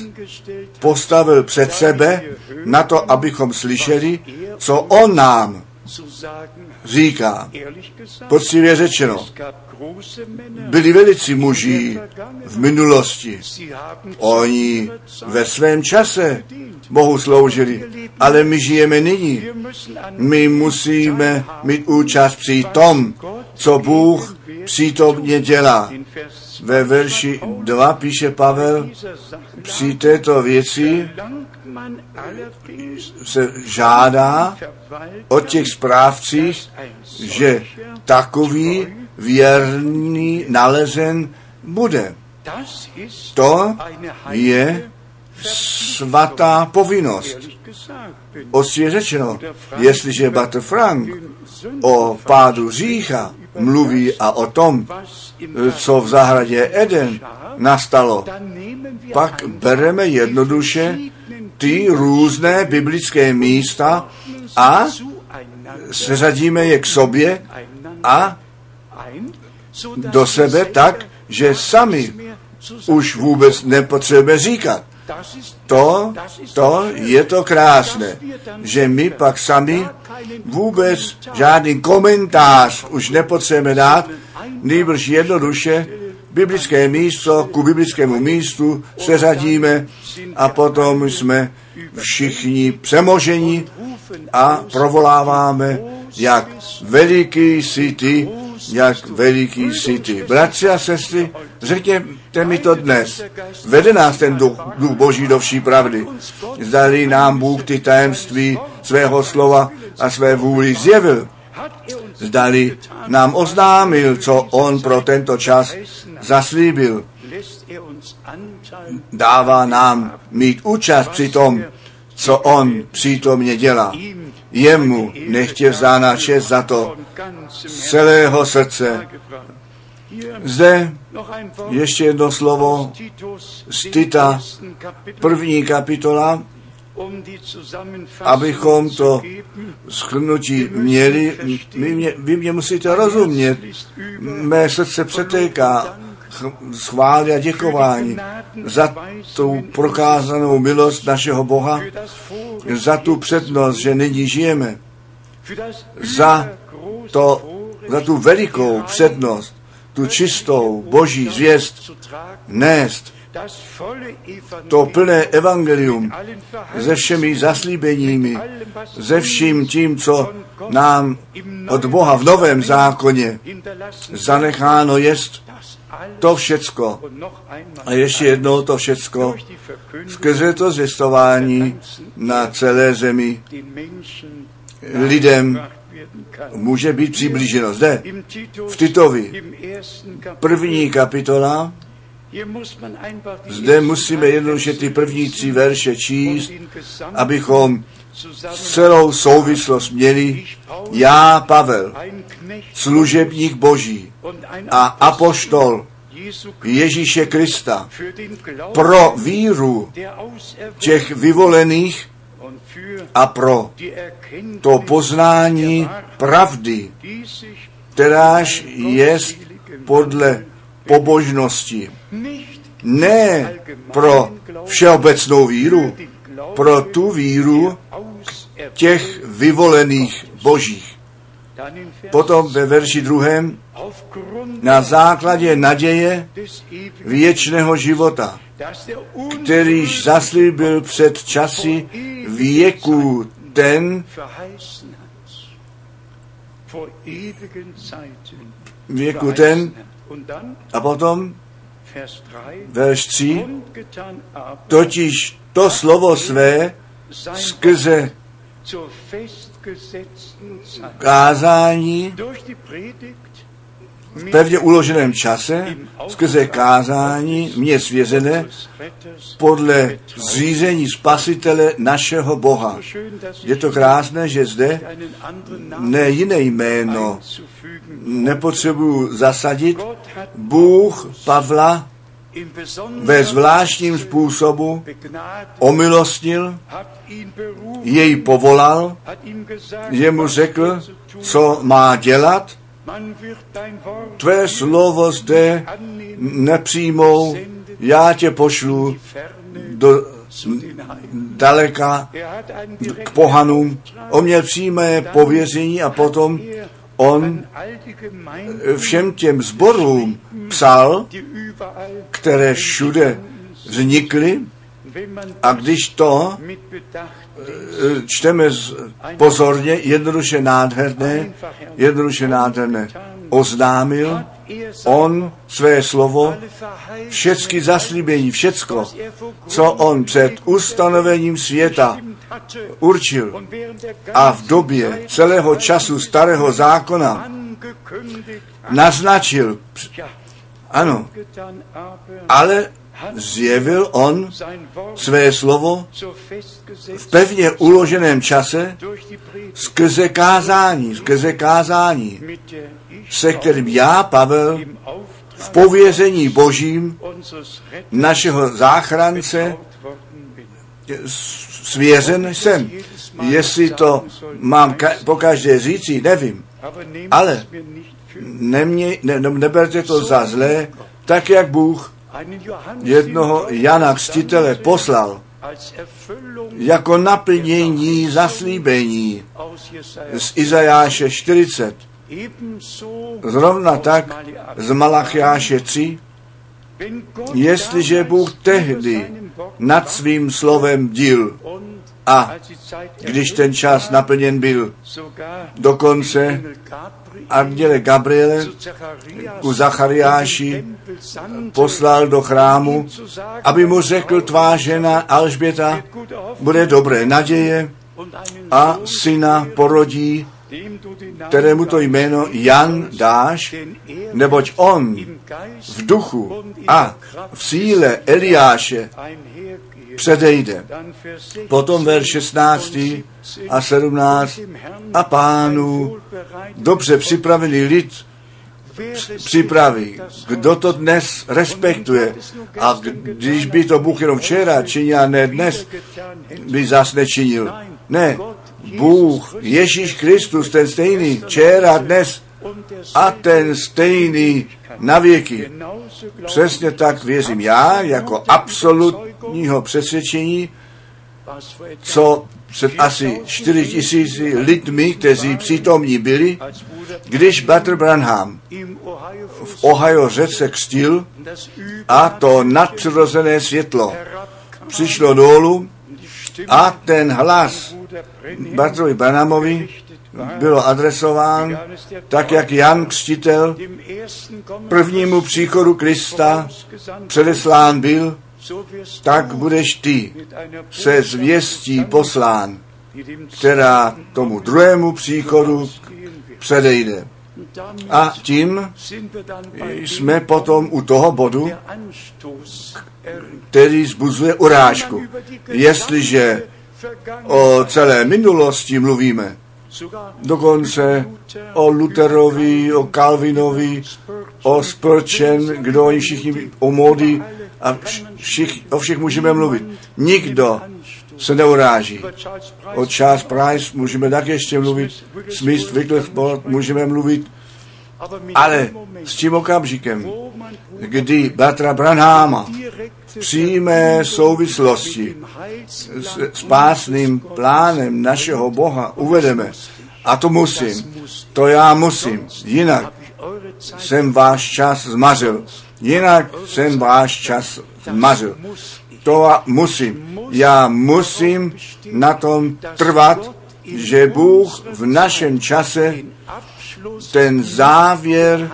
postavil před sebe na to, abychom slyšeli, co on nám říká. Poctivě řečeno, byli velici muži v minulosti. Oni ve svém čase Bohu sloužili, ale my žijeme nyní. My musíme mít účast při tom, co Bůh přítomně dělá. Ve verši 2 píše Pavel, při této věci se žádá od těch správcích, že takový věrný nalezen bude. To je svatá povinnost. Ostře řečeno, jestliže Bater Frank o pádu řícha mluví a o tom, co v zahradě Eden nastalo, pak bereme jednoduše ty různé biblické místa a seřadíme je k sobě a do sebe tak, že sami už vůbec nepotřebujeme říkat. To, to je to krásné, že my pak sami vůbec žádný komentář už nepotřebujeme dát, nejbrž jednoduše biblické místo ku biblickému místu seřadíme a potom jsme všichni přemoženi a provoláváme, jak veliký jsi ty, jak veliký jsi ty. Bratři a sestry, řekněte mi to dnes. Vede nás ten duch, duch Boží do vší pravdy. Zdali nám Bůh ty tajemství svého slova a své vůli zjevil. Zdali nám oznámil, co on pro tento čas zaslíbil. Dává nám mít účast při tom, co on přítomně dělá. Jemu nechtě vzána čest za to z celého srdce. Zde ještě jedno slovo z Tita, první kapitola, abychom to schrnutí měli. Vy mě, vy mě musíte rozumět. Mé srdce přetéká schvály a děkování za tu prokázanou milost našeho Boha, za tu přednost, že nyní žijeme, za, to, za tu velikou přednost, tu čistou boží zvěst nést, to plné evangelium se všemi zaslíbeními, se vším tím, co nám od Boha v novém zákoně zanecháno jest, to všecko. A ještě jednou to všecko skrze to zvěstování na celé zemi lidem může být přiblíženo. Zde, v Titovi, první kapitola, zde musíme jednoduše ty první tři verše číst, abychom celou souvislost měli. Já, Pavel, služebník Boží a apoštol Ježíše Krista pro víru těch vyvolených a pro to poznání pravdy, kteráž je podle pobožnosti. Ne pro všeobecnou víru, pro tu víru těch vyvolených božích. Potom ve verši druhém na základě naděje věčného života, kterýž zaslíbil před časy věku ten, věku ten, a potom verš 3, totiž to slovo své skrze kázání v pevně uloženém čase, skrze kázání mě svěřené podle zřízení spasitele našeho Boha. Je to krásné, že zde ne jiné jméno nepotřebuji zasadit. Bůh Pavla ve zvláštním způsobu omilostnil, jej povolal, že mu řekl, co má dělat. Tvé slovo zde nepřijmou, já tě pošlu do daleka k pohanům. On měl přímé pověření a potom on všem těm zborům psal, které všude vznikly, a když to čteme pozorně, jednoduše nádherné, jednoduše nádherné, oznámil on své slovo, všechny zaslíbení, všecko, co on před ustanovením světa určil. A v době celého času starého zákona naznačil, ano, ale zjevil on své slovo v pevně uloženém čase skrze kázání, skrze kázání, se kterým já, Pavel, v povězení božím našeho záchrance svěřen jsem. Jestli to mám ka- po každé říci, nevím. Ale nemě, ne, neberte to za zlé, tak jak Bůh jednoho Jana Křtitele poslal jako naplnění zaslíbení z Izajáše 40. Zrovna tak z Malachiáše 3, jestliže Bůh tehdy nad svým slovem díl a když ten čas naplněn byl, dokonce anděle Gabriele ku Zachariáši poslal do chrámu, aby mu řekl tvá žena Alžběta, bude dobré naděje a syna porodí, kterému to jméno Jan dáš, neboť on v duchu a v síle Eliáše předejde. Potom ver 16 a 17 a pánu dobře připravený lid připraví. Kdo to dnes respektuje a když by to Bůh jenom včera činil a ne dnes, by zas nečinil. Ne, Bůh, Ježíš Kristus, ten stejný, včera, dnes a ten stejný na věky. Přesně tak věřím já, jako absolutního přesvědčení, co před asi 4 tisíci lidmi, kteří přítomní byli, když Bratr Branham v Ohio řece křtil a to nadpřirozené světlo přišlo dolů a ten hlas Bratrovi Branhamovi bylo adresován tak, jak Jan Křtitel prvnímu příchodu Krista předeslán byl, tak budeš ty se zvěstí poslán, která tomu druhému příchodu předejde. A tím jsme potom u toho bodu, který zbuzuje urážku. Jestliže o celé minulosti mluvíme, dokonce o Lutherovi, o Calvinovi, o Spurčen, kdo oni všichni, o Modi a všich, o všech můžeme mluvit. Nikdo se neuráží. O Charles Price můžeme tak ještě mluvit, Smith Wigglesworth můžeme mluvit, ale s tím okamžikem, kdy Batra Branhama v přímé souvislosti s spásným plánem našeho Boha uvedeme, a to musím, to já musím, jinak jsem váš čas zmařil, jinak jsem váš čas zmařil. To musím. Já musím na tom trvat, že Bůh v našem čase ten závěr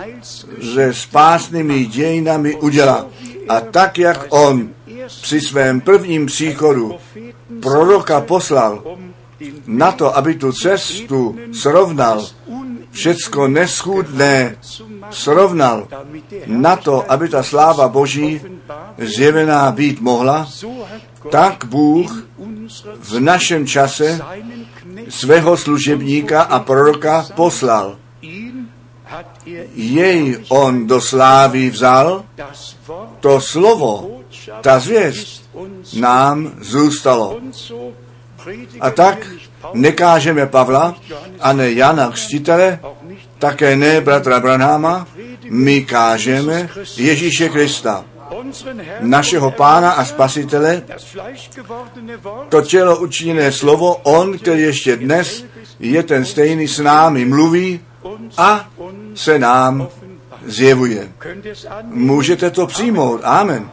se spásnými dějinami udělá. A tak, jak on při svém prvním příchodu proroka poslal na to, aby tu cestu srovnal, všecko neschůdné srovnal na to, aby ta sláva Boží zjevená být mohla, tak Bůh v našem čase svého služebníka a proroka poslal. Jej on do slávy vzal, to slovo, ta zvěst nám zůstalo. A tak nekážeme Pavla a ne Jana Křtitele, také ne bratra Branhama, my kážeme Ježíše Krista, našeho pána a spasitele, to tělo učiněné slovo, on, který ještě dnes je ten stejný s námi, mluví a se nám zjevuje. Můžete to přijmout. Amen.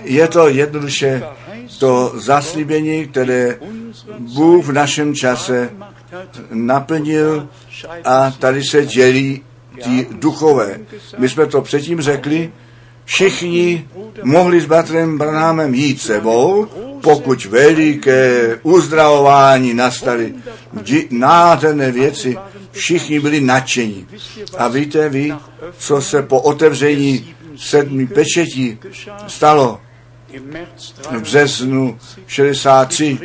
Je to jednoduše to zaslíbení, které Bůh v našem čase naplnil a tady se dělí ti duchové. My jsme to předtím řekli, všichni mohli s bratrem Branhamem jít sebou, pokud veliké uzdravování nastaly, nádherné věci, všichni byli nadšení. A víte vy, co se po otevření sedmi pečetí stalo v březnu 63.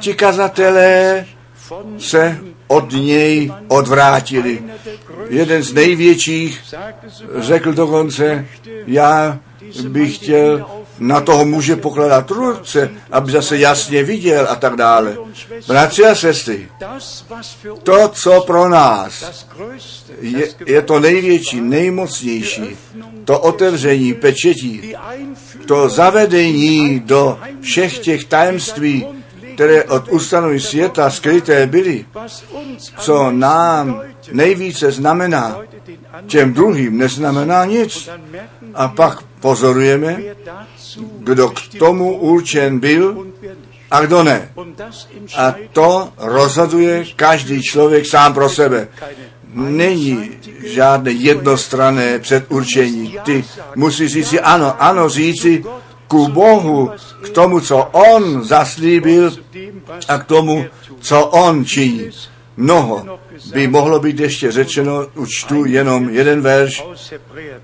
Ti kazatelé se od něj odvrátili. Jeden z největších řekl dokonce, já bych chtěl na toho muže pokládat ruce, aby zase jasně viděl a tak dále. Bratři a sestry, to, co pro nás je, je to největší, nejmocnější, to otevření pečetí, to zavedení do všech těch tajemství, které od ustanovení světa skryté byly, co nám nejvíce znamená, těm druhým neznamená nic. A pak pozorujeme, kdo k tomu určen byl a kdo ne. A to rozhoduje každý člověk sám pro sebe. Není žádné jednostrané předurčení. Ty musíš říci ano, ano říci ku Bohu, k tomu, co On zaslíbil a k tomu, co On činí. Mnoho by mohlo být ještě řečeno, učtu jenom jeden verš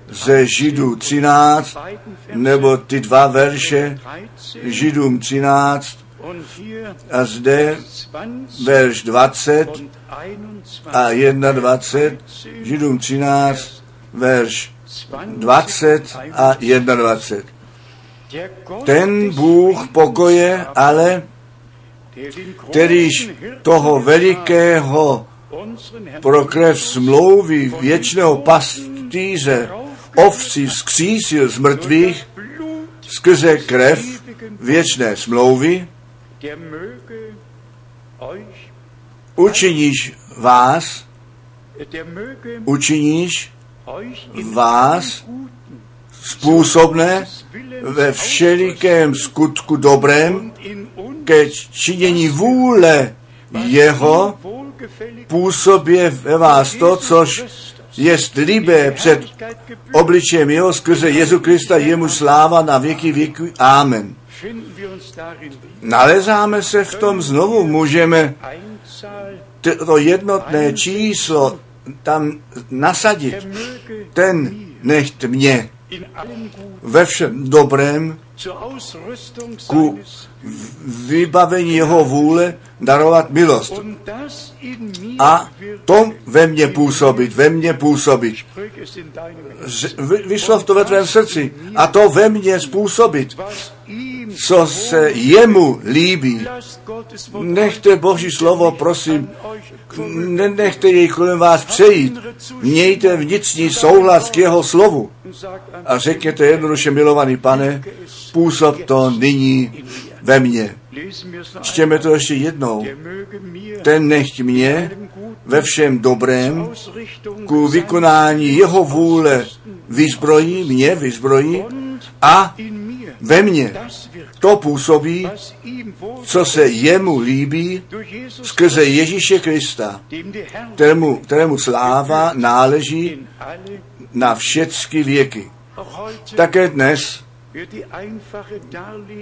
ze Židů 13, nebo ty dva verše, Židům 13 a zde verš 20 a 21, Židům 13, verš 20 a 21. Ten Bůh pokoje, ale kterýž toho velikého pro krev smlouvy věčného pastýře ovci vzkřísil z mrtvých skrze krev věčné smlouvy, učiníš vás, učiníš vás způsobné ve všelikém skutku dobrém ke činění vůle jeho působě ve vás to, což je líbé před obličem jeho skrze Jezu Krista, jemu sláva na věky věky. Amen. Nalezáme se v tom znovu, můžeme to jednotné číslo tam nasadit. Ten necht mě ve všem dobrém ku vybavení jeho vůle darovat milost. A to ve mně působit, ve mně působit. Vyslov to ve tvém srdci. A to ve mně způsobit, co se jemu líbí. Nechte Boží slovo, prosím, nenechte jej kolem vás přejít. Mějte vnitřní souhlas k jeho slovu. A řekněte jednoduše, milovaný pane, působ to nyní ve mně. Čtěme to ještě jednou. Ten nechť mě ve všem dobrém ku vykonání jeho vůle vyzbrojí, mě vyzbrojí a ve mně to působí, co se jemu líbí skrze Ježíše Krista, kterému, kterému sláva náleží na všechny věky. Také dnes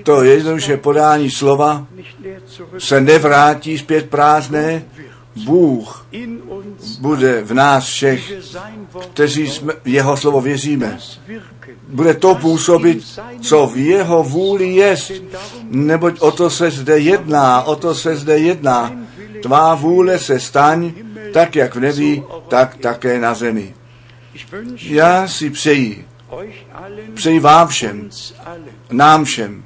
to jednoduše podání slova se nevrátí zpět prázdné. Bůh bude v nás všech, kteří jsme, jeho slovo věříme. Bude to působit, co v jeho vůli jest, neboť o to se zde jedná, o to se zde jedná. Tvá vůle se staň, tak jak v nebi, tak také na zemi. Já si přeji, Přeji vám všem, nám všem,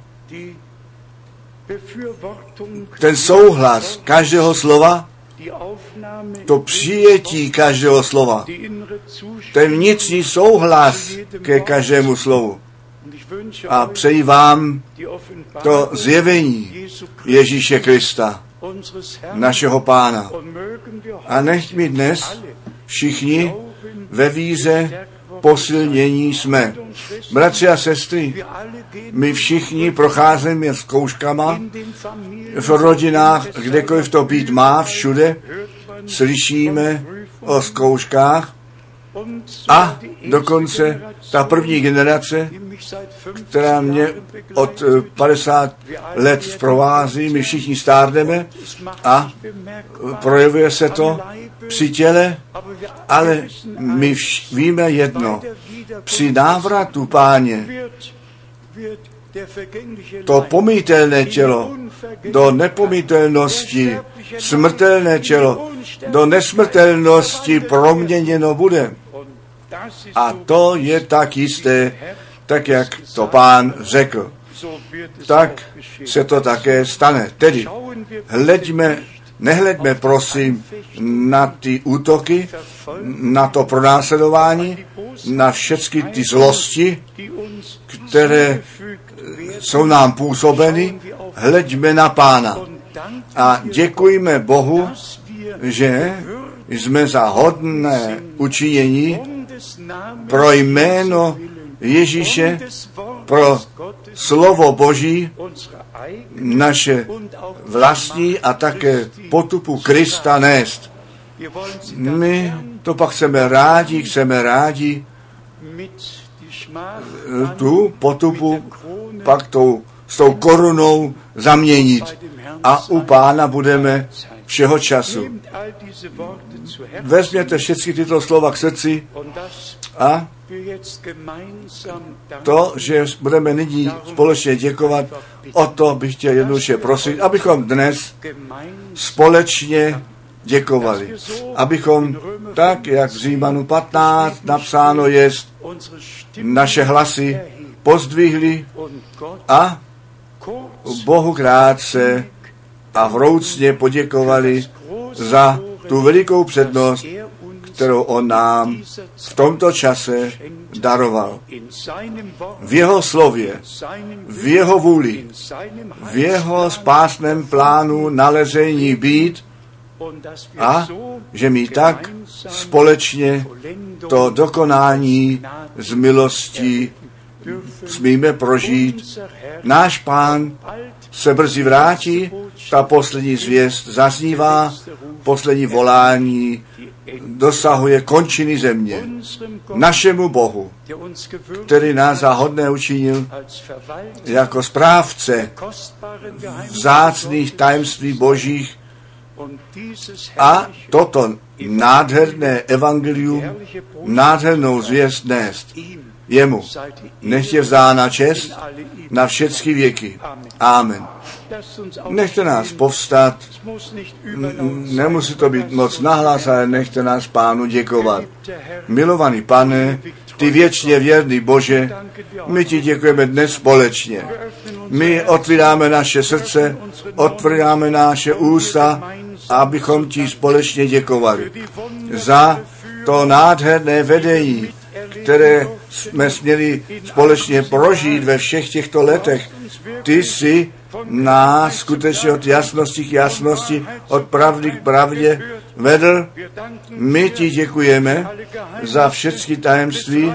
ten souhlas každého slova, to přijetí každého slova, ten vnitřní souhlas ke každému slovu. A přeji vám to zjevení Ježíše Krista, našeho pána. A nechť mi dnes všichni ve víze posilnění jsme. Bratři a sestry, my všichni procházíme zkouškama v rodinách, kdekoliv to být má, všude slyšíme o zkouškách A dokonce ta první generace, která mě od 50 let zprovází, my všichni stárneme a projevuje se to při těle, ale my víme jedno. Při návratu páně to pomítelné tělo do nepomítelnosti, smrtelné tělo do nesmrtelnosti proměněno bude. A to je tak jisté, tak jak to pán řekl. Tak se to také stane. Tedy hleďme, nehleďme prosím na ty útoky, na to pronásledování, na všechny ty zlosti, které jsou nám působeny, hleďme na pána. A děkujme Bohu, že jsme za hodné učinění pro jméno Ježíše, pro slovo Boží, naše vlastní a také potupu Krista nést. My to pak chceme rádi, chceme rádi tu potupu pak tou, s tou korunou zaměnit. A u pána budeme všeho času. Vezměte všechny tyto slova k srdci a to, že budeme nyní společně děkovat, o to bych chtěl jednoduše prosit, abychom dnes společně děkovali. Abychom tak, jak v Římanu 15 napsáno je, naše hlasy pozdvihli a Bohu krátce a vroucně poděkovali za tu velikou přednost, kterou on nám v tomto čase daroval. V jeho slově, v jeho vůli, v jeho spásném plánu nalezení být a že my tak společně to dokonání z milostí smíme prožít. Náš pán se brzy vrátí, ta poslední zvěst zaznívá, poslední volání dosahuje končiny země. Našemu Bohu, který nás za hodné učinil jako správce vzácných tajemství božích a toto nádherné evangelium, nádhernou zvěst nést jemu. Nech je vzána čest na všechny věky. Amen. Nechte nás povstat, nemusí to být moc nahlas, ale nechte nás pánu děkovat. Milovaný pane, ty věčně věrný Bože, my ti děkujeme dnes společně. My otvíráme naše srdce, otvíráme naše ústa, abychom ti společně děkovali za to nádherné vedení, které jsme směli společně prožít ve všech těchto letech. Ty jsi nás skutečně od jasnosti k jasnosti, od pravdy k pravdě vedl. My ti děkujeme za všechny tajemství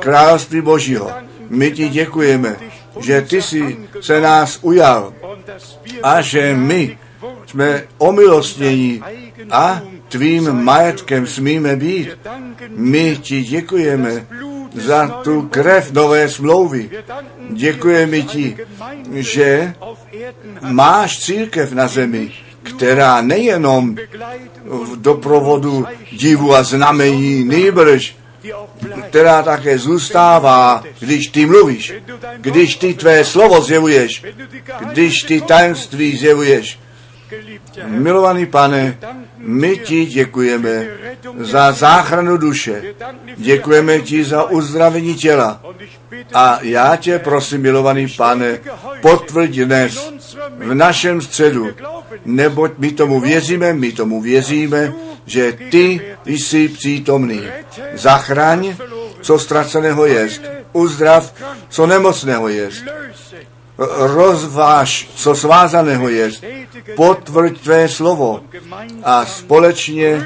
království Božího. My ti děkujeme, že ty jsi se nás ujal a že my jsme omilostnění a tvým majetkem smíme být. My ti děkujeme za tu krev nové smlouvy. Děkujeme ti, že máš církev na zemi, která nejenom v doprovodu divu a znamení nejbrž, která také zůstává, když ty mluvíš, když ty tvé slovo zjevuješ, když ty tajemství zjevuješ. Milovaný pane, my ti děkujeme za záchranu duše. Děkujeme ti za uzdravení těla. A já tě prosím, milovaný pane, potvrď dnes v našem středu, neboť my tomu věříme, my tomu věříme, že ty jsi přítomný. Zachraň, co ztraceného jest. Uzdrav, co nemocného jest rozváž, co svázaného je, potvrď tvé slovo a společně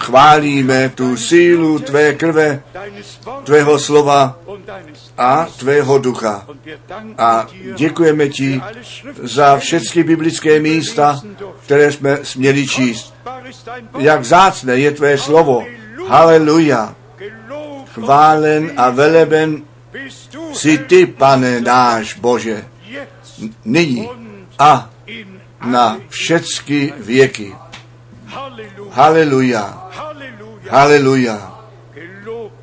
chválíme tu sílu tvé krve, tvého slova a tvého ducha. A děkujeme ti za všechny biblické místa, které jsme směli číst. Jak zácné je tvé slovo. Haleluja. chválen a veleben si ty, pane náš Bože, nyní a na všechny věky. Haleluja, haleluja.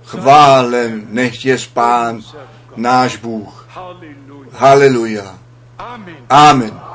Chválen nech je spán náš Bůh. Haleluja. Amen.